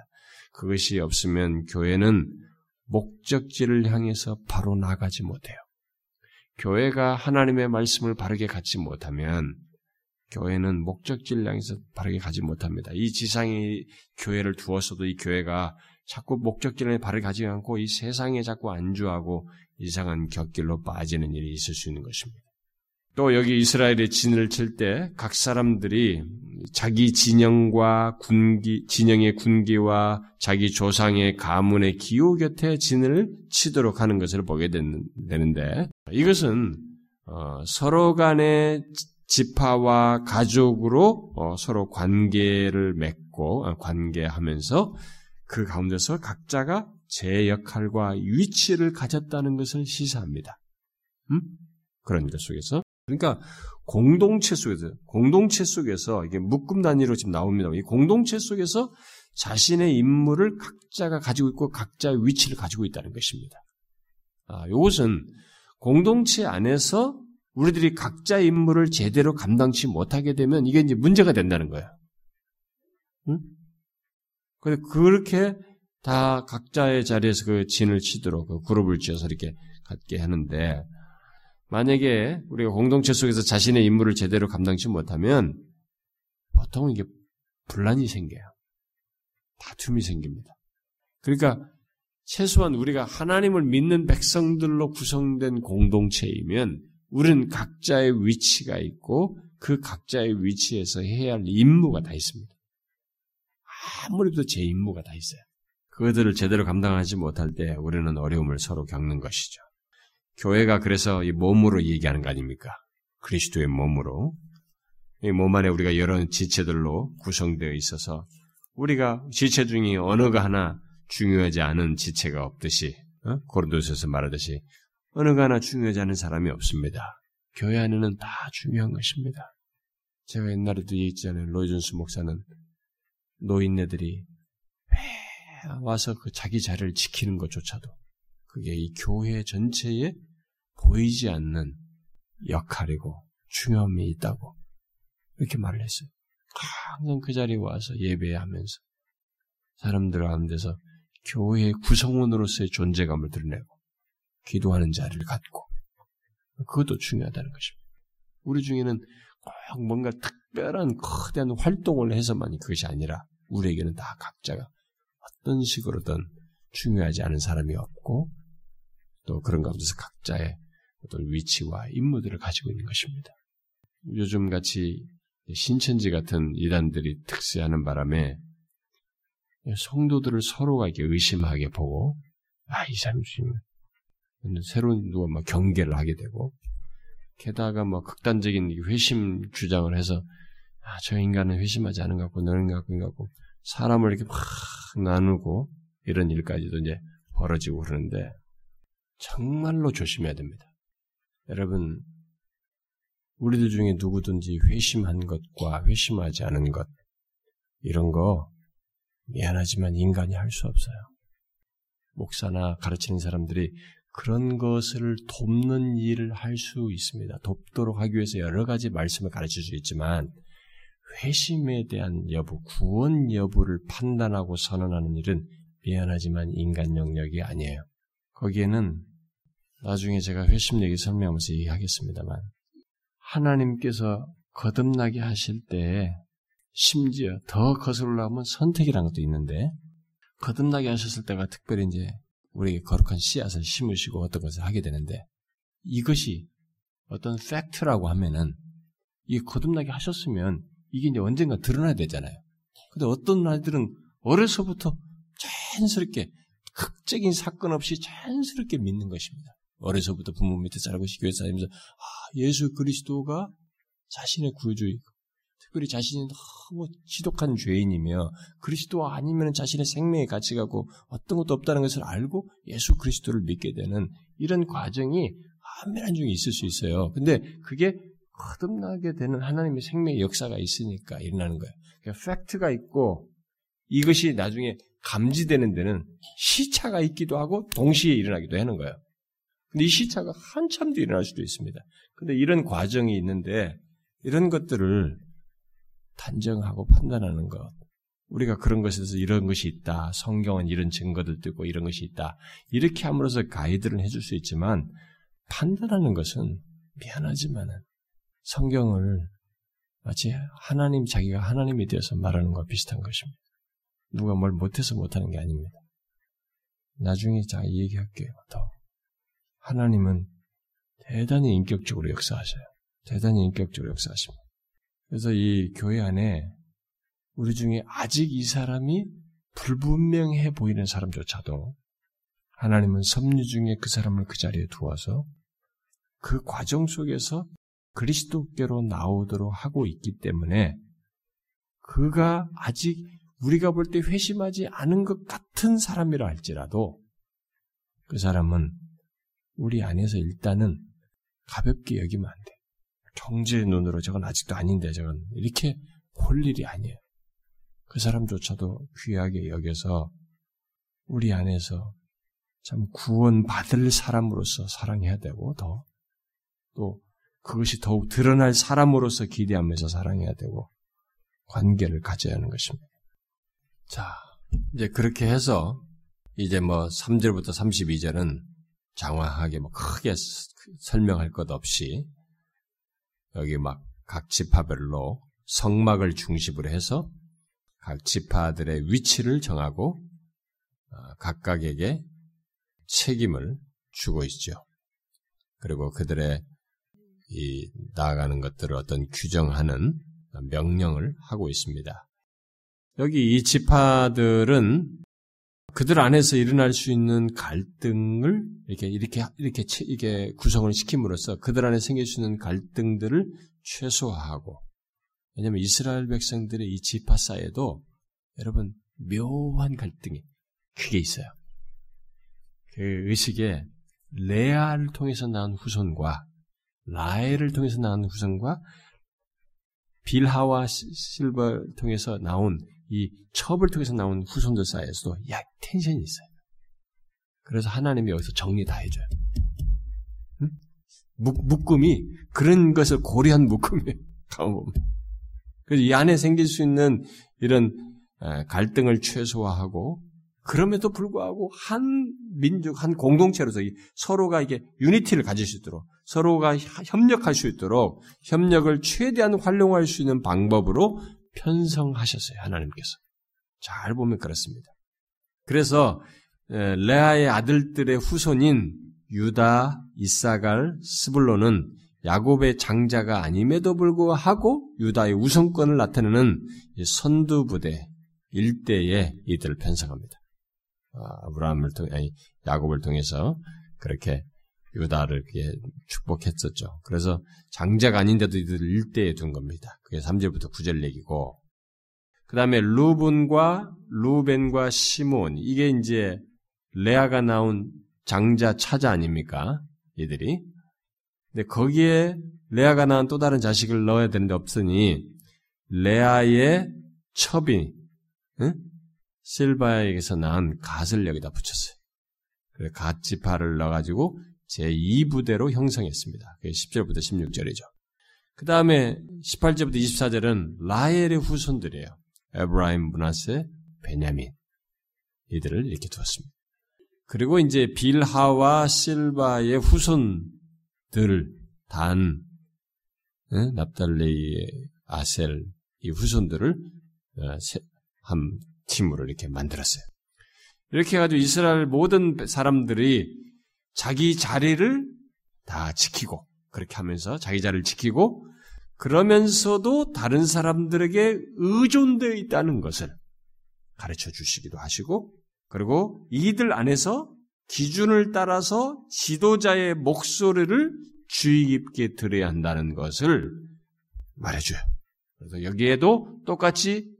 그것이 없으면 교회는 목적지를 향해서 바로 나가지 못해요. 교회가 하나님의 말씀을 바르게 갖지 못하면 교회는 목적지를 향해서 바르게 가지 못합니다. 이 지상의 교회를 두었어도 이 교회가 자꾸 목적지를 바르게 가지 않고 이 세상에 자꾸 안주하고 이상한 곁길로 빠지는 일이 있을 수 있는 것입니다. 또 여기 이스라엘의 진을 칠 때 각 사람들이 자기 진영과 군기, 진영의 군기와 자기 조상의 가문의 기호 곁에 진을 치도록 하는 것을 보게 되는데 이것은 어, 서로 간의 지파와 가족으로 어, 서로 관계를 맺고 어, 관계하면서 그 가운데서 각자가 제 역할과 위치를 가졌다는 것을 시사합니다. 음? 그런 것 속에서 그러니까 공동체 속에서 공동체 속에서 이게 묶음 단위로 지금 나옵니다. 이 공동체 속에서 자신의 임무를 각자가 가지고 있고 각자의 위치를 가지고 있다는 것입니다. 아, 이것은 공동체 안에서 우리들이 각자의 임무를 제대로 감당치 못하게 되면 이게 이제 문제가 된다는 거예요. 응? 근데 그렇게 다 각자의 자리에서 그 진을 치도록 그 그룹을 지어서 이렇게 갖게 하는데 만약에 우리가 공동체 속에서 자신의 임무를 제대로 감당치 못하면 보통 이게 분란이 생겨요. 다툼이 생깁니다. 그러니까 최소한 우리가 하나님을 믿는 백성들로 구성된 공동체이면 우리는 각자의 위치가 있고 그 각자의 위치에서 해야 할 임무가 다 있습니다. 아무래도 제 임무가 다 있어요. 그들을 제대로 감당하지 못할 때 우리는 어려움을 서로 겪는 것이죠. 교회가 그래서 이 몸으로 얘기하는 거 아닙니까? 그리스도의 몸으로. 이 몸 안에 우리가 여러 지체들로 구성되어 있어서 우리가 지체 중에 언어가 하나 중요하지 않은 지체가 없듯이 어? 고린도서에서 말하듯이 언어가 하나 중요하지 않은 사람이 없습니다. 교회 안에는 다 중요한 것입니다. 제가 옛날에도 얘기했잖아요. 로이존스 목사는 노인네들이 와서 그 자기 자리를 지키는 것조차도 그게 이 교회 전체에 보이지 않는 역할이고 중요함이 있다고 이렇게 말을 했어요. 항상 그 자리에 와서 예배하면서 사람들 가운데서 교회의 구성원으로서의 존재감을 드러내고 기도하는 자리를 갖고 그것도 중요하다는 것입니다. 우리 중에는 꼭 뭔가 특별한 거대한 활동을 해서만이 그것이 아니라 우리에게는 다 각자가 어떤 식으로든 중요하지 않은 사람이 없고 또 그런 가운데서 각자의 어떤 위치와 임무들을 가지고 있는 것입니다. 요즘 같이 신천지 같은 이단들이 특세하는 바람에 성도들을 서로가 이렇게 의심하게 보고 아 이 사람 지금 새로운 누가 막 경계를 하게 되고 게다가 뭐 극단적인 회심 주장을 해서 아, 저 인간은 회심하지 않은 것 같고 너는 것 같고 사람을 이렇게 막 나누고 이런 일까지도 이제 벌어지고 그러는데 정말로 조심해야 됩니다. 여러분 우리들 중에 누구든지 회심한 것과 회심하지 않은 것 이런 거 미안하지만 인간이 할 수 없어요. 목사나 가르치는 사람들이 그런 것을 돕는 일을 할 수 있습니다. 돕도록 하기 위해서 여러 가지 말씀을 가르칠 수 있지만 회심에 대한 여부, 구원 여부를 판단하고 선언하는 일은 미안하지만 인간 영역이 아니에요. 거기에는 나중에 제가 회심 얘기 설명하면서 얘기하겠습니다만 하나님께서 거듭나게 하실 때 심지어 더 거슬러면 선택이라는 것도 있는데 거듭나게 하셨을 때가 특별히 이제 우리에게 거룩한 씨앗을 심으시고 어떤 것을 하게 되는데 이것이 어떤 팩트라고 하면은 이 거듭나게 하셨으면 이게 이제 언젠가 드러나야 되잖아요. 근데 어떤 아이들은 어려서부터 자연스럽게 극적인 사건 없이 자연스럽게 믿는 것입니다. 어려서부터 부모 밑에 자라고 교회 다니면서 아, 예수 그리스도가 자신의 구주이고 특별히 자신이 너무 지독한 죄인이며 그리스도 아니면 자신의 생명의 가치가 고 어떤 것도 없다는 것을 알고 예수 그리스도를 믿게 되는 이런 과정이 한면한 중에 있을 수 있어요. 근데 그게 거듭나게 되는 하나님의 생명의 역사가 있으니까 일어나는 거예요. 그러니까 팩트가 있고 이것이 나중에 감지되는 데는 시차가 있기도 하고 동시에 일어나기도 하는 거예요. 근데 이 시차가 한참 뒤에 일어날 수도 있습니다. 근데 이런 과정이 있는데 이런 것들을 단정하고 판단하는 것. 우리가 그런 것에서 이런 것이 있다. 성경은 이런 증거들 듣고 이런 것이 있다. 이렇게 함으로써 가이드를 해줄 수 있지만 판단하는 것은 미안하지만은 성경을 마치 하나님 자기가 하나님에 대해서 말하는 것과 비슷한 것입니다. 누가 뭘 못해서 못하는 게 아닙니다. 나중에 자 얘기할게요. 더 하나님은 대단히 인격적으로 역사하셔요. 대단히 인격적으로 역사하십니다. 그래서 이 교회 안에 우리 중에 아직 이 사람이 불분명해 보이는 사람조차도 하나님은 섭리 중에 그 사람을 그 자리에 두어서 그 과정 속에서 그리스도께로 나오도록 하고 있기 때문에 그가 아직 우리가 볼 때 회심하지 않은 것 같은 사람이라 할지라도 그 사람은 우리 안에서 일단은 가볍게 여기면 안 돼. 경제의 눈으로 저건 아직도 아닌데 저건 이렇게 볼 일이 아니에요. 그 사람조차도 귀하게 여겨서 우리 안에서 참 구원받을 사람으로서 사랑해야 되고 더 또 그것이 더욱 드러날 사람으로서 기대하면서 사랑해야 되고 관계를 가져야 하는 것입니다. 자, 이제 그렇게 해서 이제 뭐 3절부터 32절은 장황하게 뭐 크게 설명할 것 없이 여기 막 각 지파별로 성막을 중심으로 해서 각 지파들의 위치를 정하고 어, 각각에게 책임을 주고 있죠. 그리고 그들의 이 나아가는 것들을 어떤 규정하는 명령을 하고 있습니다. 여기 이 지파들은 그들 안에서 일어날 수 있는 갈등을 이렇게 이렇게 이렇게 이게 구성을 시킴으로써 그들 안에 생길 수 있는 갈등들을 최소화하고 왜냐하면 이스라엘 백성들의 이 지파 사이에도 여러분 묘한 갈등이 크게 있어요. 그 의식에 레아를 통해서 나온 후손과 라엘을 통해서 나온 후손과 빌하와 실버를 통해서 나온 이 첩을 통해서 나온 후손들 사이에서도 약 텐션이 있어요. 그래서 하나님이 여기서 정리 다 해줘요. 응? 묶음이 그런 것을 고려한 묶음이에요. <laughs> 그래서 이 안에 생길 수 있는 이런 갈등을 최소화하고 그럼에도 불구하고 한 민족, 한 공동체로서 서로가 이게 유니티를 가질 수 있도록 서로가 협력할 수 있도록 협력을 최대한 활용할 수 있는 방법으로 편성하셨어요. 하나님께서. 잘 보면 그렇습니다. 그래서 레아의 아들들의 후손인 유다, 이사갈, 스불론은 야곱의 장자가 아님에도 불구하고 유다의 우선권을 나타내는 선두 부대 일대에 이들을 편성합니다. 아, 아브라함을 통해, 아니, 야곱을 통해서 그렇게 유다를 축복했었죠. 그래서 장자가 아닌데도 이들을 일대에 둔 겁니다. 그게 3절부터 9절 얘기고, 그 다음에 루분과 루벤과 시몬, 이게 이제 레아가 나온 장자 차자 아닙니까? 이들이. 근데 거기에 레아가 낳은 또 다른 자식을 넣어야 되는데 없으니 레아의 첩이 응? 실바에게서 낳은 갓을 여기다 붙였어요. 그래 갓지파를 넣어가지고 제2부대로 형성했습니다. 그게 10절부터 16절이죠. 그 다음에 18절부터 24절은 라헬의 후손들이에요. 에브라임, 문하세, 베냐민 이들을 이렇게 두었습니다. 그리고 이제 빌하와 실바의 후손들 단, 납달레이의 아셀 이 후손들을 어, 한 팀으로 이렇게 만들었어요. 이렇게 해가지고 이스라엘 모든 사람들이 자기 자리를 다 지키고 그렇게 하면서 자기 자리를 지키고 그러면서도 다른 사람들에게 의존되어 있다는 것을 가르쳐 주시기도 하시고 그리고 이들 안에서 기준을 따라서 지도자의 목소리를 주의 깊게 들어야 한다는 것을 말해줘요. 그래서 여기에도 똑같이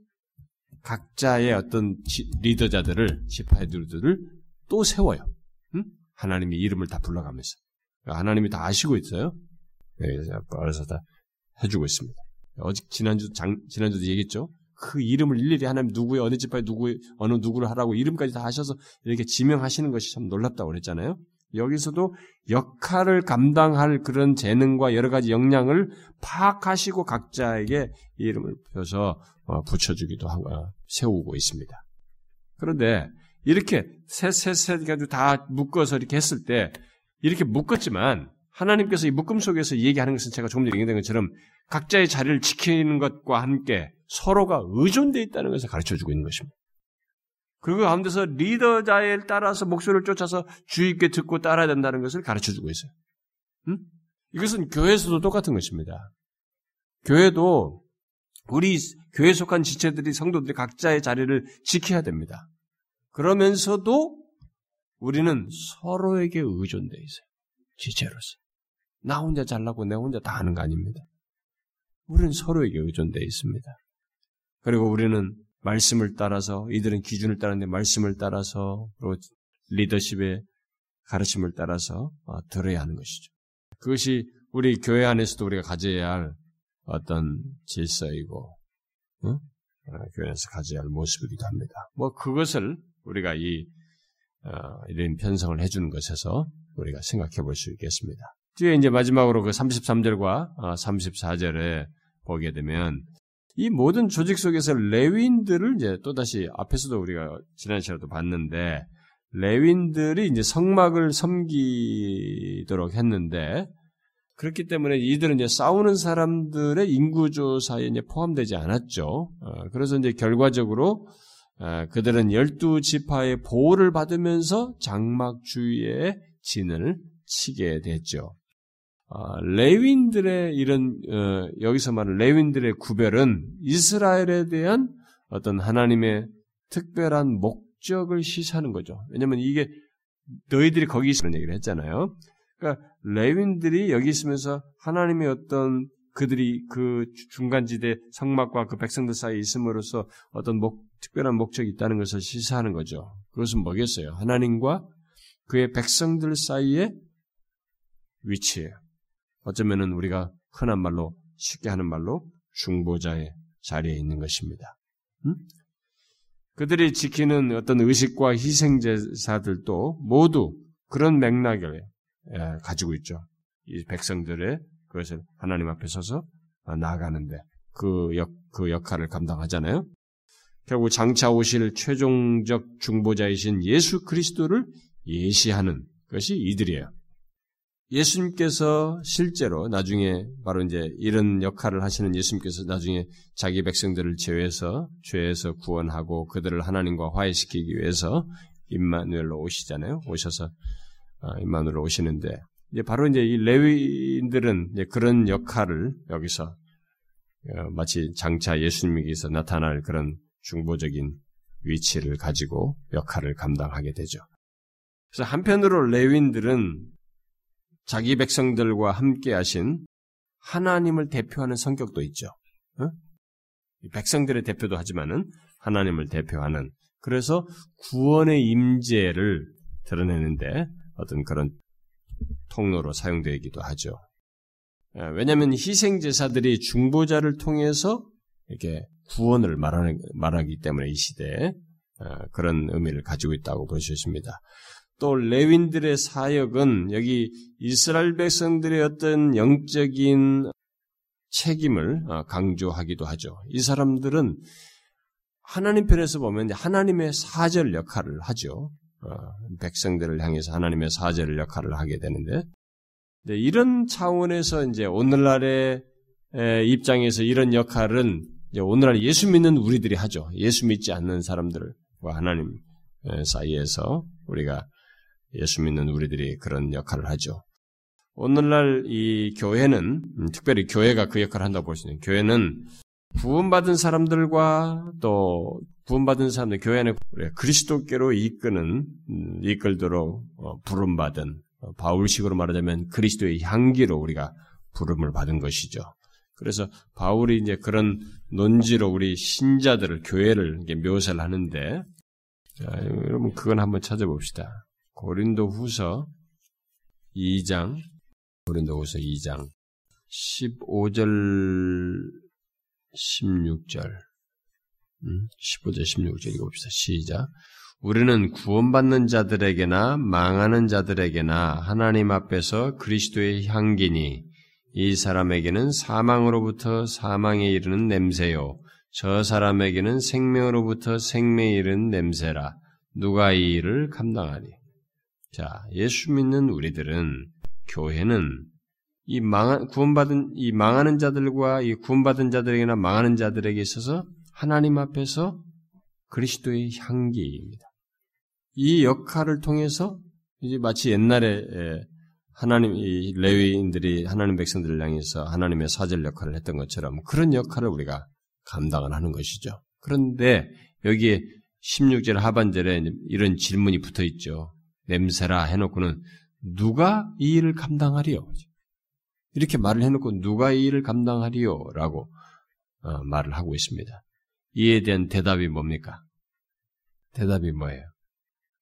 각자의 어떤 리더자들을, 지파이들을 또 세워요. 응? 하나님의 이름을 다 불러가면서. 하나님이 다 아시고 있어요. 네, 그래서 다 해주고 있습니다. 어제 지난주 장, 지난주도 얘기했죠. 그 이름을 일일이 하나님 누구의 어느 집파에 누구 어느 누구를 하라고 이름까지 다 하셔서 이렇게 지명하시는 것이 참 놀랍다고 그랬잖아요. 여기서도 역할을 감당할 그런 재능과 여러 가지 역량을 파악하시고 각자에게 이름을 펴서 어, 붙여주기도 하고 어, 세우고 있습니다. 그런데 이렇게 셋셋셋 가지고 다 묶어서 이렇게 했을 때 이렇게 묶었지만 하나님께서 이 묶음 속에서 얘기하는 것은 제가 조금 얘기한 것처럼 각자의 자리를 지키는 것과 함께 서로가 의존되어 있다는 것을 가르쳐 주고 있는 것입니다. 그리고 가운데서 리더자에 따라서 목소리를 쫓아서 주의 있게 듣고 따라야 된다는 것을 가르쳐 주고 있어요. 음? 이것은 교회에서도 똑같은 것입니다. 교회도 우리 교회 속한 지체들이 성도들이 각자의 자리를 지켜야 됩니다. 그러면서도 우리는 서로에게 의존되어 있어요. 지체로서. 나 혼자 잘나고 내 혼자 다 하는 거 아닙니다. 우리는 서로에게 의존되어 있습니다. 그리고 우리는 말씀을 따라서 이들은 기준을 따르는데 말씀을 따라서 리더십의 가르침을 따라서 어, 들어야 하는 것이죠. 그것이 우리 교회 안에서도 우리가 가져야 할 어떤 질서이고 어? 어 교회 안에서 가져야 할 모습이기도 합니다. 뭐 그것을 우리가 이 어, 이런 편성을 해주는 것에서 우리가 생각해 볼 수 있겠습니다. 뒤에 이제 마지막으로 그 33절과 34절에 보게 되면 이 모든 조직 속에서 레윈들을 이제 또다시 앞에서도 우리가 지난 시간에도 봤는데 레윈들이 이제 성막을 섬기도록 했는데 그렇기 때문에 이들은 이제 싸우는 사람들의 인구조사에 이제 포함되지 않았죠. 어, 그래서 이제 결과적으로 어, 그들은 열두 지파의 보호를 받으면서 장막 주위에 진을 치게 됐죠. 어, 레윈들의 이런 어, 여기서 말하는 레윈들의 구별은 이스라엘에 대한 어떤 하나님의 특별한 목적을 시사하는 거죠. 왜냐하면 이게 너희들이 거기 있으면 얘기를 했잖아요. 그러니까 레윈들이 여기 있으면서 하나님의 어떤 그들이 그 중간지대 성막과 그 백성들 사이에 있음으로써 어떤 목, 특별한 목적이 있다는 것을 시사하는 거죠. 그것은 뭐겠어요? 하나님과 그의 백성들 사이에 위치예요. 어쩌면은 우리가 흔한 말로 쉽게 하는 말로 중보자의 자리에 있는 것입니다. 음? 그들이 지키는 어떤 의식과 희생제사들도 모두 그런 예, 가지고 있죠. 이 백성들의 그것을 하나님 앞에 서서 나아가는데 그, 역, 그 역할을 감당하잖아요. 결국 장차 오실 최종적 중보자이신 예수 그리스도를 예시하는 것이 이들이에요. 예수님께서 실제로 나중에 바로 이제 이런 역할을 하시는 예수님께서 나중에 자기 백성들을 제외해서 죄에서 구원하고 그들을 하나님과 화해시키기 위해서 임마누엘로 오시잖아요. 오셔서 아, 임마누엘로 오시는데 이제 바로 이제 이 레위인들은 이제 그런 역할을 여기서 어, 마치 장차 예수님에게서 나타날 그런 중보적인 위치를 가지고 역할을 감당하게 되죠. 그래서 한편으로 레윈들은 자기 백성들과 함께 하신 하나님을 대표하는 성격도 있죠. 어? 백성들의 대표도 하지만은 하나님을 대표하는 그래서 구원의 임재를 드러내는데 어떤 그런 통로로 사용되기도 하죠. 예, 왜냐하면 희생 제사들이 중보자를 통해서 이렇게 구원을 말하는, 말하기 때문에 이 시대에 어, 그런 의미를 가지고 있다고 볼 수 있습니다. 또 레윈들의 사역은 여기 이스라엘 백성들의 어떤 영적인 책임을 어, 강조하기도 하죠. 이 사람들은 하나님 편에서 보면 하나님의 사절 역할을 하죠. 어, 백성들을 향해서 하나님의 사절 역할을 하게 되는데, 이런 차원에서 이제 오늘날의 입장에서 이런 역할은 오늘날 예수 믿는 우리들이 하죠. 예수 믿지 않는 사람들과 하나님 사이에서 우리가 예수 믿는 우리들이 그런 역할을 하죠. 오늘날 이 교회는 음, 특별히 교회가 그 역할을 한다고 볼 수 있는 교회는 구원받은 사람들과 또 구원받은 사람들 교회 안에 그리스도께로 이끄는 음, 이끌도록 어, 부름받은 어, 바울식으로 말하자면 그리스도의 향기로 우리가 부름을 받은 것이죠. 그래서 바울이 이제 그런 논지로 우리 신자들을 교회를 묘사를 하는데 자, 여러분 그건 한번 찾아봅시다. 고린도 후서 2장, 고린도 후서 2장, 15절, 16절, 15절, 16절 읽어봅시다. 시작. 우리는 구원받는 자들에게나 망하는 자들에게나 하나님 앞에서 그리스도의 향기니 이 사람에게는 사망으로부터 사망에 이르는 냄새요. 저 사람에게는 생명으로부터 생명에 이르는 냄새라. 누가 이 일을 감당하리? 자, 예수 믿는 우리들은 교회는 이 망한 구원받은 이 망하는 자들과 이 구원받은 자들에게나 망하는 자들에게 있어서 하나님 앞에서 그리스도의 향기입니다. 이 역할을 통해서 이제 마치 옛날에 하나님 이 레위인들이 하나님 백성들을 향해서 하나님의 사절 역할을 했던 것처럼 그런 역할을 우리가 감당을 하는 것이죠. 그런데 여기에 16절 하반절에 이런 질문이 붙어 있죠. 냄새라 해놓고는 누가 이 일을 감당하리요? 이렇게 말을 해놓고 누가 이 일을 감당하리요? 라고 어, 말을 하고 있습니다. 이에 대한 대답이 뭡니까? 대답이 뭐예요?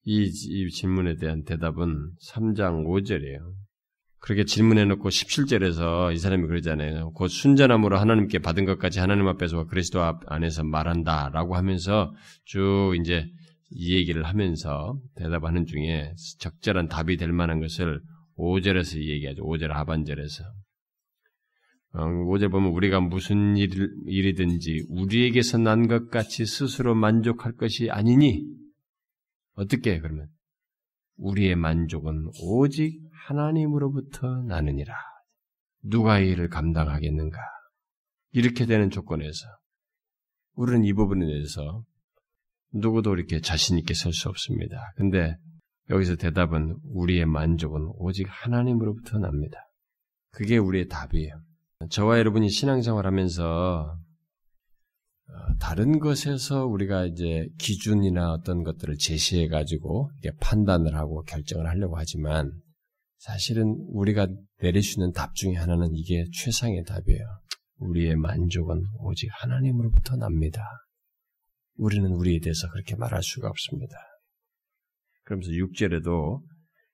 이, 이 질문에 대한 대답은 3장 5절이에요. 그렇게 질문해놓고 17절에서 이 사람이 그러잖아요. 곧 순전함으로 하나님께 받은 것까지 하나님 앞에서 그리스도 안에서 말한다 라고 하면서 쭉 이제 이 얘기를 하면서 대답하는 중에 적절한 답이 될 만한 것을 5절에서 얘기하죠. 5절 하반절에서. 어, 5절 보면 우리가 무슨 일, 일이든지 우리에게서 난 것 같이 스스로 만족할 것이 아니니 어떻게 해, 그러면 우리의 만족은 오직 하나님으로부터 나느니라. 누가 이 일을 감당하겠는가? 이렇게 되는 조건에서 우리는 이 부분에 대해서 누구도 이렇게 자신 있게 설 수 없습니다. 근데 여기서 대답은 우리의 만족은 오직 하나님으로부터 납니다. 그게 우리의 답이에요. 저와 여러분이 신앙생활 하면서 어, 다른 것에서 우리가 이제 기준이나 어떤 것들을 제시해 가지고 판단을 하고 결정을 하려고 하지만 사실은 우리가 내릴 수 있는 답 중에 하나는 이게 최상의 답이에요. 우리의 만족은 오직 하나님으로부터 납니다. 우리는 우리에 대해서 그렇게 말할 수가 없습니다. 그러면서 6절에도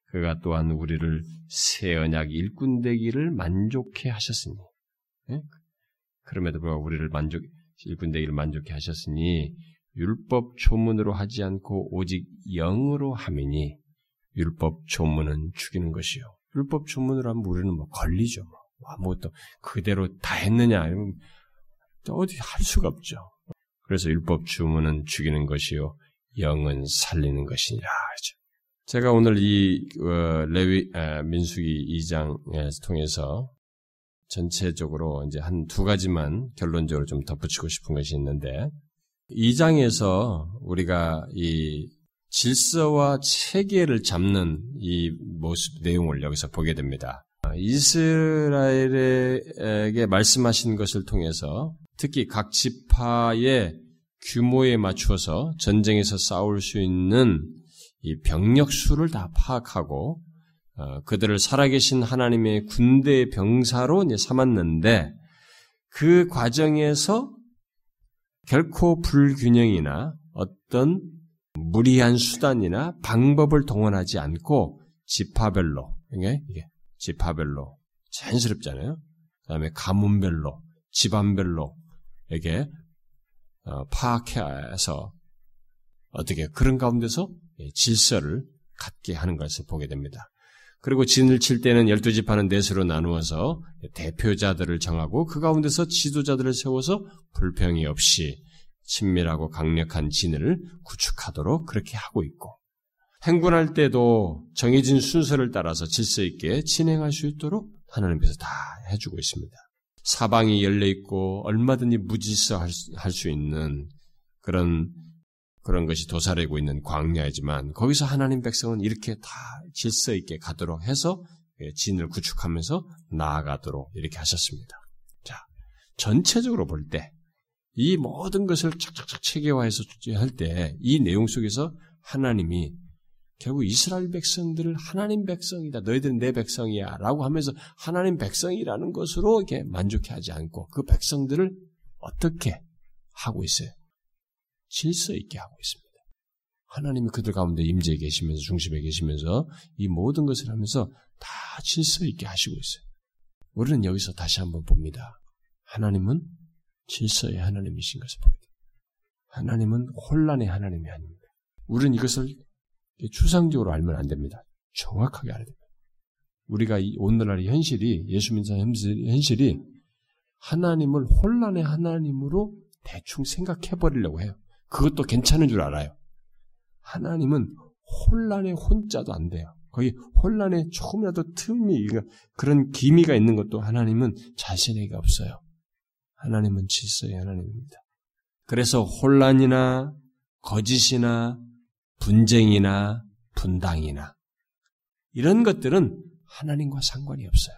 그가 또한 우리를 새 언약 일꾼 되기를 만족해 하셨으니 예? 그럼에도 불구하고 우리를 만족 일꾼 되기를 만족해 하셨으니 율법 조문으로 하지 않고 오직 영으로 함이니 율법 조문은 죽이는 것이요. 율법 조문으로 하면 우리는 뭐 걸리죠. 뭐 아무것도 그대로 다 했느냐 이러면 어디 할 수가 없죠. 그래서 율법 주문은 죽이는 것이요 영은 살리는 것이니라 하죠. 제가 오늘 이 어, 레위 아, 민수기 2장을 통해서 전체적으로 이제 한 두 가지만 결론적으로 좀 덧붙이고 싶은 것이 있는데 2장에서 우리가 이 질서와 체계를 잡는 이 모습 내용을 여기서 보게 됩니다. 이스라엘에게 말씀하신 것을 통해서 특히 각 지파의 규모에 맞추어서 전쟁에서 싸울 수 있는 이 병력 수를 다 파악하고 어, 그들을 살아계신 하나님의 군대 병사로 삼았는데 그 과정에서 결코 불균형이나 어떤 무리한 수단이나 방법을 동원하지 않고 지파별로 이게 지파별로 자연스럽잖아요. 그다음에 가문별로 집안별로 이게 어, 파악해서 어떻게 그런 가운데서 질서를 갖게 하는 것을 보게 됩니다. 그리고 진을 칠 때는 열두 지파는 넷으로 나누어서 대표자들을 정하고 그 가운데서 지도자들을 세워서 불평이 없이 친밀하고 강력한 진을 구축하도록 그렇게 하고 있고 행군할 때도 정해진 순서를 따라서 질서 있게 진행할 수 있도록 하나님께서 다 해주고 있습니다. 사방이 열려 있고 얼마든지 무질서할 수 있는 그런 그런 것이 도사리고 있는 광야이지만 거기서 하나님 백성은 이렇게 다 질서 있게 가도록 해서 예, 진을 구축하면서 나아가도록 이렇게 하셨습니다. 자, 전체적으로 볼 때 이 모든 것을 착착착 체계화해서 할 때 이 내용 속에서 하나님이 결국 이스라엘 백성들을 하나님 백성이다. 너희들은 내 백성이야. 라고 하면서 하나님 백성이라는 것으로 이렇게 만족해 하지 않고 그 백성들을 어떻게 하고 있어요? 질서 있게 하고 있습니다. 하나님이 그들 가운데 임재해 계시면서 중심에 계시면서 이 모든 것을 하면서 다 질서 있게 하시고 있어요. 우리는 여기서 다시 한번 봅니다. 하나님은 질서의 하나님이신 것을 보게 됩니다. 하나님은 혼란의 하나님이 아닙니다. 우리는 이것을 추상적으로 알면 안 됩니다. 정확하게 알아야 됩니다. 우리가 오늘날의 현실이 예수 믿는 현실이 하나님을 혼란의 하나님으로 대충 생각해 버리려고 해요. 그것도 괜찮은 줄 알아요. 하나님은 혼란의 혼자도 안 돼요. 거기 혼란에 조금이라도 틈이 그런 기미가 있는 것도 하나님은 자신에게 없어요. 하나님은 질서의 하나님입니다. 그래서 혼란이나 거짓이나 분쟁이나 분당이나 이런 것들은 하나님과 상관이 없어요.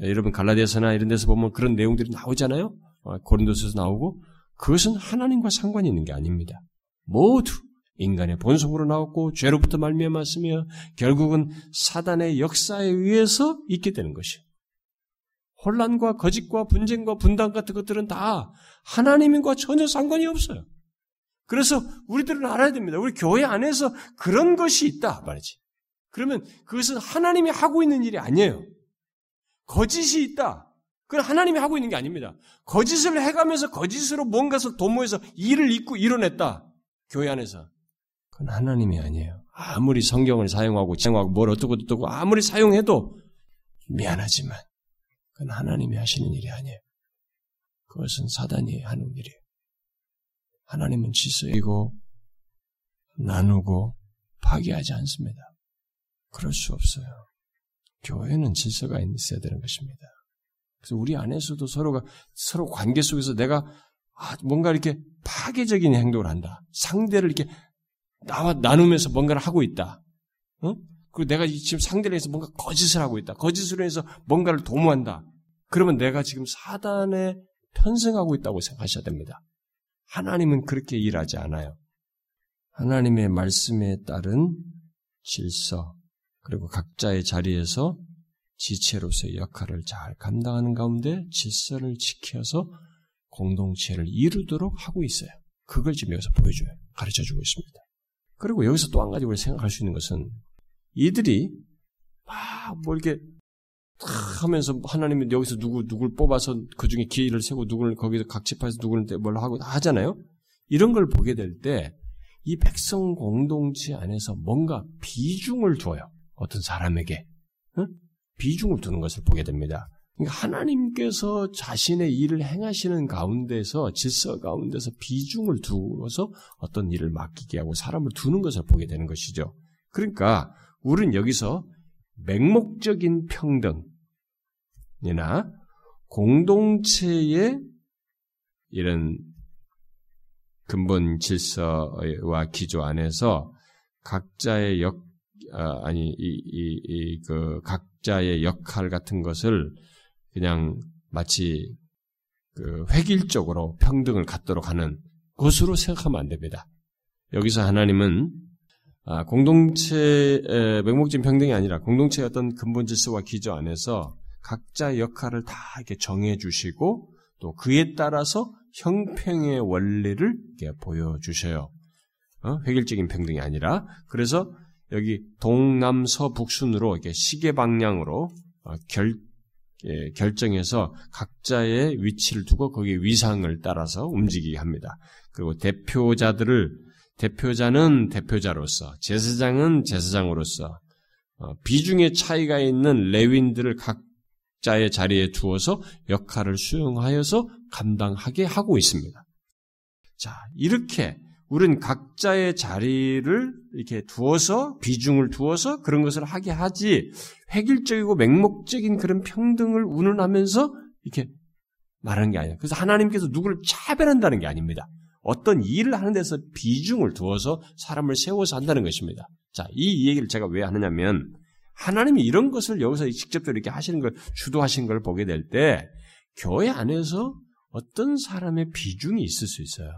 여러분 갈라디아서나 이런 데서 보면 그런 내용들이 나오잖아요. 어, 고린도서에서 나오고 그것은 하나님과 상관이 있는 게 아닙니다. 모두 인간의 본성으로 나왔고 죄로부터 말미암았으며 결국은 사단의 역사에 의해서 있게 되는 것이에요. 혼란과 거짓과 분쟁과 분당 같은 것들은 다 하나님과 전혀 상관이 없어요. 그래서 우리들은 알아야 됩니다. 우리 교회 안에서 그런 것이 있다 말이지. 그러면 그것은 하나님이 하고 있는 일이 아니에요. 거짓이 있다. 그건 하나님이 하고 있는 게 아닙니다. 거짓을 해가면서 거짓으로 뭔가를 도모해서 일을 잊고 이뤄냈다. 교회 안에서. 그건 하나님이 아니에요. 아무리 성경을 사용하고 사용하고 뭘 어떻고 어떻고 아무리 사용해도 미안하지만 그건 하나님이 하시는 일이 아니에요. 그것은 사단이 하는 일이에요. 하나님은 질서이고 나누고 파괴하지 않습니다. 그럴 수 없어요. 교회는 질서가 있어야 되는 것입니다. 그래서 우리 안에서도 서로가 서로 관계 속에서 내가 아, 뭔가 이렇게 파괴적인 행동을 한다. 상대를 이렇게 나와 나누면서 뭔가를 하고 있다. 어? 그리고 내가 지금 상대를 해서 뭔가 거짓을 하고 있다. 거짓으로 해서 뭔가를 도모한다. 그러면 내가 지금 사단에 편승하고 있다고 생각하셔야 됩니다. 하나님은 그렇게 일하지 않아요. 하나님의 말씀에 따른 질서, 그리고 각자의 자리에서 지체로서의 역할을 잘 감당하는 가운데 질서를 지켜서 공동체를 이루도록 하고 있어요. 그걸 지금 여기서 보여줘요. 가르쳐 주고 있습니다. 그리고 여기서 또 한 가지 우리 생각할 수 있는 것은 이들이 막 뭐 이렇게 하면서 하나님이 여기서 누구 누굴 뽑아서 그 중에 기회를 세고 누구를 거기서 각 지파에서 누구를 뭘 하고 하잖아요. 이런 걸 보게 될 때 이 백성 공동체 안에서 뭔가 비중을 둬요. 어떤 사람에게 응? 비중을 두는 것을 보게 됩니다. 그러니까 하나님께서 자신의 일을 행하시는 가운데서 질서 가운데서 비중을 두어서 어떤 일을 맡기게 하고 사람을 두는 것을 보게 되는 것이죠. 그러니까 우리는 여기서 맹목적인 평등이나 공동체의 이런 근본 질서와 기조 안에서 각자의 역 아, 아니 이이그각 자의 역할 같은 것을 그냥 마치 그 획일적으로 평등을 갖도록 하는 것으로 생각하면 안 됩니다. 여기서 하나님은 아, 공동체 맹목적인 평등이 아니라 공동체의 어떤 근본 질서와 기조 안에서 각자의 역할을 다 이렇게 정해 주시고 또 그에 따라서 형평의 원리를 보여주셔요. 어? 획일적인 평등이 아니라 그래서 여기 동남서북순으로 이렇게 시계 방향으로 어, 결 예, 결정해서 각자의 위치를 두고 거기에 위상을 따라서 움직이게 합니다. 그리고 대표자들을 대표자는 대표자로서 제사장은 제사장으로서 어, 비중의 차이가 있는 레윈들을 각자의 자리에 두어서 역할을 수행하여서 감당하게 하고 있습니다. 자, 이렇게 우리는 각자의 자리를 이렇게 두어서 비중을 두어서 그런 것을 하게 하지 획일적이고 맹목적인 그런 평등을 운운하면서 이렇게 말하는 게 아니에요. 그래서 하나님께서 누구를 차별한다는 게 아닙니다. 어떤 일을 하는 데서 비중을 두어서 사람을 세워서 한다는 것입니다. 자, 이 얘기를 제가 왜 하느냐면 하나님이 이런 것을 여기서 직접적으로 이렇게 하시는 걸 주도하신 걸 보게 될 때 교회 안에서 어떤 사람의 비중이 있을 수 있어요.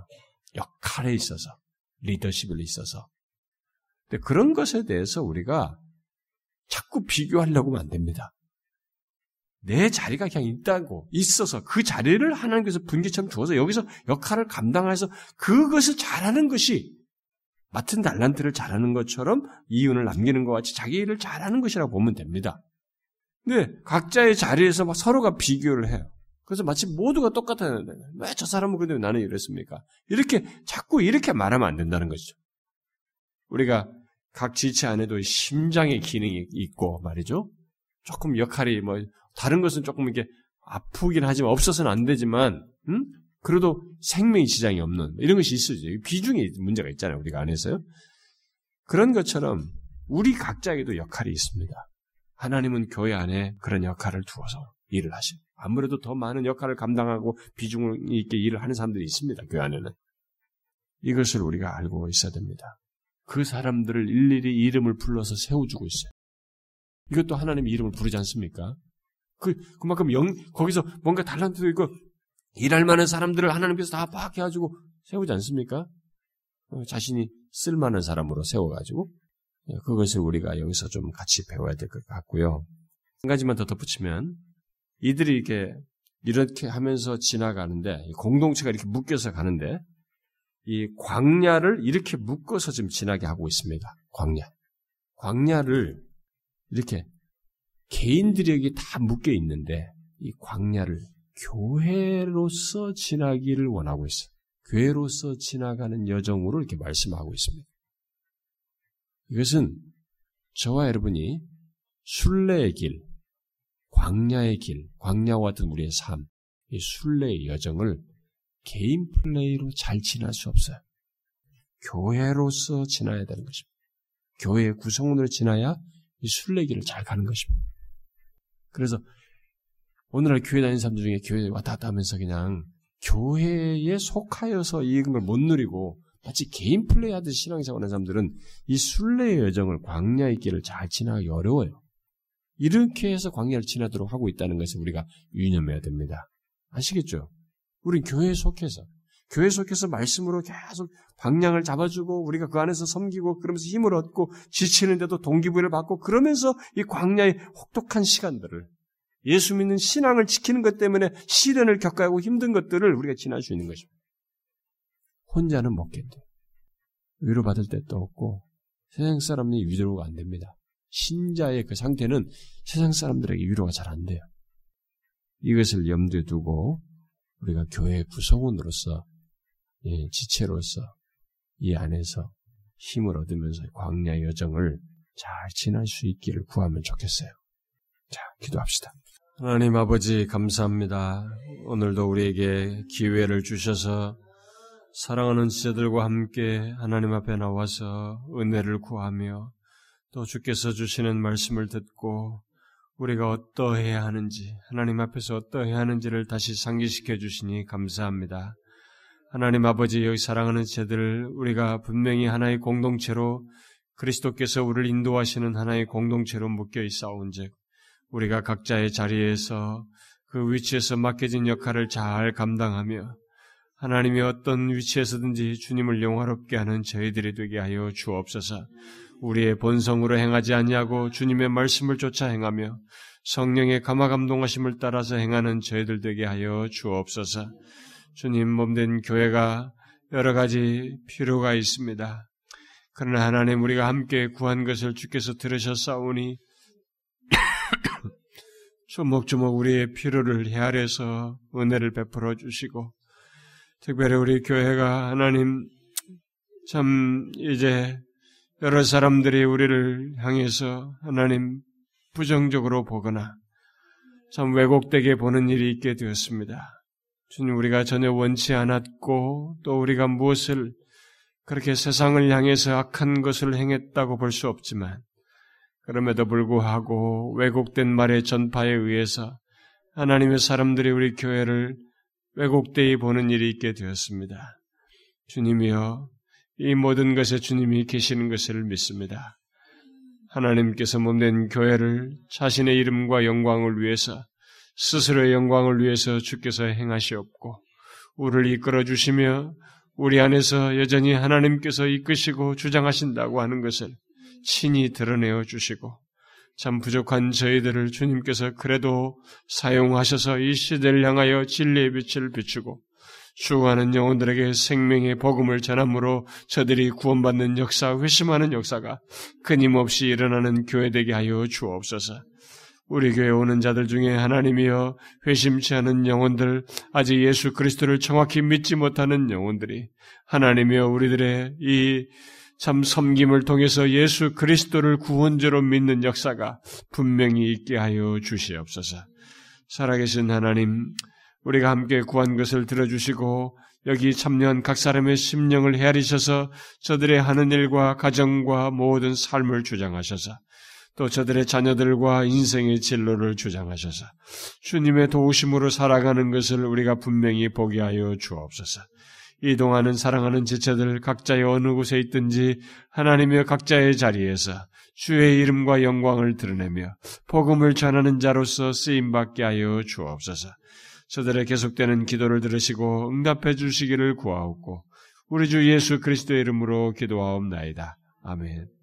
역할에 있어서 리더십에 있어서. 근데 그런 것에 대해서 우리가 자꾸 비교하려고 하면 안 됩니다. 내 자리가 그냥 있다고 있어서 그 자리를 하나님께서 분기처럼 주어서 여기서 역할을 감당해서 그것을 잘하는 것이 맡은 달란트를 잘하는 것처럼 이윤을 남기는 것 같이 자기 일을 잘하는 것이라고 보면 됩니다. 근데 각자의 자리에서 막 서로가 비교를 해요. 그래서 마치 모두가 똑같았는데 왜 저 사람은 그런데 나는 이랬습니까? 이렇게 자꾸 이렇게 말하면 안 된다는 것이죠. 우리가 각 지체 안에도 심장의 기능이 있고 말이죠. 조금 역할이 뭐 다른 것은 조금 이렇게 아프긴 하지만 없어서는 안 되지만, 음? 그래도 생명의 지장이 없는 이런 것이 있어요. 비중이 문제가 있잖아요. 우리가 안에서요. 그런 것처럼 우리 각자에게도 역할이 있습니다. 하나님은 교회 안에 그런 역할을 두어서 일을 하십니다. 아무래도 더 많은 역할을 감당하고 비중 있게 일을 하는 사람들이 있습니다. 교회 안에는. 이것을 우리가 알고 있어야 됩니다. 그 사람들을 일일이 이름을 불러서 세워주고 있어요. 이것도 하나님의 이름을 부르지 않습니까? 그, 그만큼 영, 거기서 뭔가 달란트도 있고, 일할 만한 사람들을 하나님께서 다 파악해가지고 세우지 않습니까? 어, 자신이 쓸만한 사람으로 세워가지고, 예, 그것을 우리가 여기서 좀 같이 배워야 될 것 같고요. 한 가지만 더 덧붙이면, 이들이 이렇게, 이렇게 하면서 지나가는데, 공동체가 이렇게 묶여서 가는데, 이 광야를 이렇게 묶어서 지금 지나게 하고 있습니다. 광야. 광야를 이렇게 개인들에게 다 묶여 있는데 이 광야를 교회로서 지나기를 원하고 있어요. 교회로서 지나가는 여정으로 이렇게 말씀하고 있습니다. 이것은 저와 여러분이 순례의 길, 광야의 길, 광야와 같은 우리의 삶, 이 순례의 여정을 개인 플레이로 잘 지날 수 없어요. 교회로서 지나야 되는 것입니다. 교회의 구성원으로 지나야 이 순례길을 잘 가는 것입니다. 그래서 오늘날 교회 다니는 사람들 중에 교회 왔다 갔다 하면서 그냥 교회에 속하여서 이런 걸못 누리고 마치 개인 플레이 하듯이 신앙생활 하는 사람들은 이 순례의 여정을 광야의 길을 잘 지나기 어려워요. 이렇게 해서 광야를 지나도록 하고 있다는 것을 우리가 유념해야 됩니다. 아시겠죠? 우린 교회에 속해서 교회 속에서 말씀으로 계속 방향을 잡아주고 우리가 그 안에서 섬기고 그러면서 힘을 얻고 지치는데도 동기부여를 받고 그러면서 이 광야의 혹독한 시간들을 예수 믿는 신앙을 지키는 것 때문에 시련을 겪어야 하고 힘든 것들을 우리가 지날 수 있는 것입니다. 혼자는 못 견뎌. 위로받을 때도 없고 세상 사람이 위로가 안 됩니다. 신자의 그 상태는 세상 사람들에게 위로가 잘 안 돼요. 이것을 염두에 두고 우리가 교회의 구성원으로서 예, 지체로서 이 안에서 힘을 얻으면서 광야 여정을 잘 지날 수 있기를 구하면 좋겠어요. 자, 기도합시다. 하나님 아버지 감사합니다. 오늘도 우리에게 기회를 주셔서 사랑하는 지체들과 함께 하나님 앞에 나와서 은혜를 구하며 또 주께서 주시는 말씀을 듣고 우리가 어떠해야 하는지, 하나님 앞에서 어떠해야 하는지를 다시 상기시켜 주시니 감사합니다. 하나님 아버지 여기 사랑하는 제들 우리가 분명히 하나의 공동체로 그리스도께서 우리를 인도하시는 하나의 공동체로 묶여 있사온즉 우리가 각자의 자리에서 그 위치에서 맡겨진 역할을 잘 감당하며 하나님이 어떤 위치에서든지 주님을 영화롭게 하는 저희들이 되게 하여 주옵소서. 우리의 본성으로 행하지 아니하고 주님의 말씀을 쫓아 행하며 성령의 감화 감동하심을 따라서 행하는 저희들 되게 하여 주옵소서. 주님 몸된 교회가 여러 가지 필요가 있습니다. 그러나 하나님 우리가 함께 구한 것을 주께서 들으셨사오니 조목조목 <coughs> 우리의 필요를 헤아려서 은혜를 베풀어 주시고 특별히 우리 교회가 하나님 참 이제 여러 사람들이 우리를 향해서 하나님 부정적으로 보거나 참 왜곡되게 보는 일이 있게 되었습니다. 주님 우리가 전혀 원치 않았고 또 우리가 무엇을 그렇게 세상을 향해서 악한 것을 행했다고 볼 수 없지만 그럼에도 불구하고 왜곡된 말의 전파에 의해서 하나님의 사람들이 우리 교회를 왜곡되이 보는 일이 있게 되었습니다. 주님이여, 이 모든 것에 주님이 계시는 것을 믿습니다. 하나님께서 몸된 교회를 자신의 이름과 영광을 위해서 스스로의 영광을 위해서 주께서 행하시옵고 우리를 이끌어 주시며 우리 안에서 여전히 하나님께서 이끄시고 주장하신다고 하는 것을 친히 드러내어 주시고 참 부족한 저희들을 주님께서 그래도 사용하셔서 이 시대를 향하여 진리의 빛을 비추고 죽어가는 영혼들에게 생명의 복음을 전함으로 저들이 구원받는 역사, 회심하는 역사가 끊임없이 일어나는 교회 되게 하여 주옵소서. 우리 교회 오는 자들 중에 하나님이여 회심치 않은 영혼들, 아직 예수 그리스도를 정확히 믿지 못하는 영혼들이 하나님이여 우리들의 이 참 섬김을 통해서 예수 그리스도를 구원자로 믿는 역사가 분명히 있게 하여 주시옵소서. 살아계신 하나님, 우리가 함께 구한 것을 들어주시고 여기 참여한 각 사람의 심령을 헤아리셔서 저들의 하는 일과 가정과 모든 삶을 주장하셔서 또 저들의 자녀들과 인생의 진로를 주장하셔서 주님의 도우심으로 살아가는 것을 우리가 분명히 보게 하여 주옵소서. 이동하는 사랑하는 지체들 각자의 어느 곳에 있든지 하나님의 각자의 자리에서 주의 이름과 영광을 드러내며 복음을 전하는 자로서 쓰임 받게 하여 주옵소서. 저들의 계속되는 기도를 들으시고 응답해 주시기를 구하옵고 우리 주 예수 그리스도의 이름으로 기도하옵나이다. 아멘.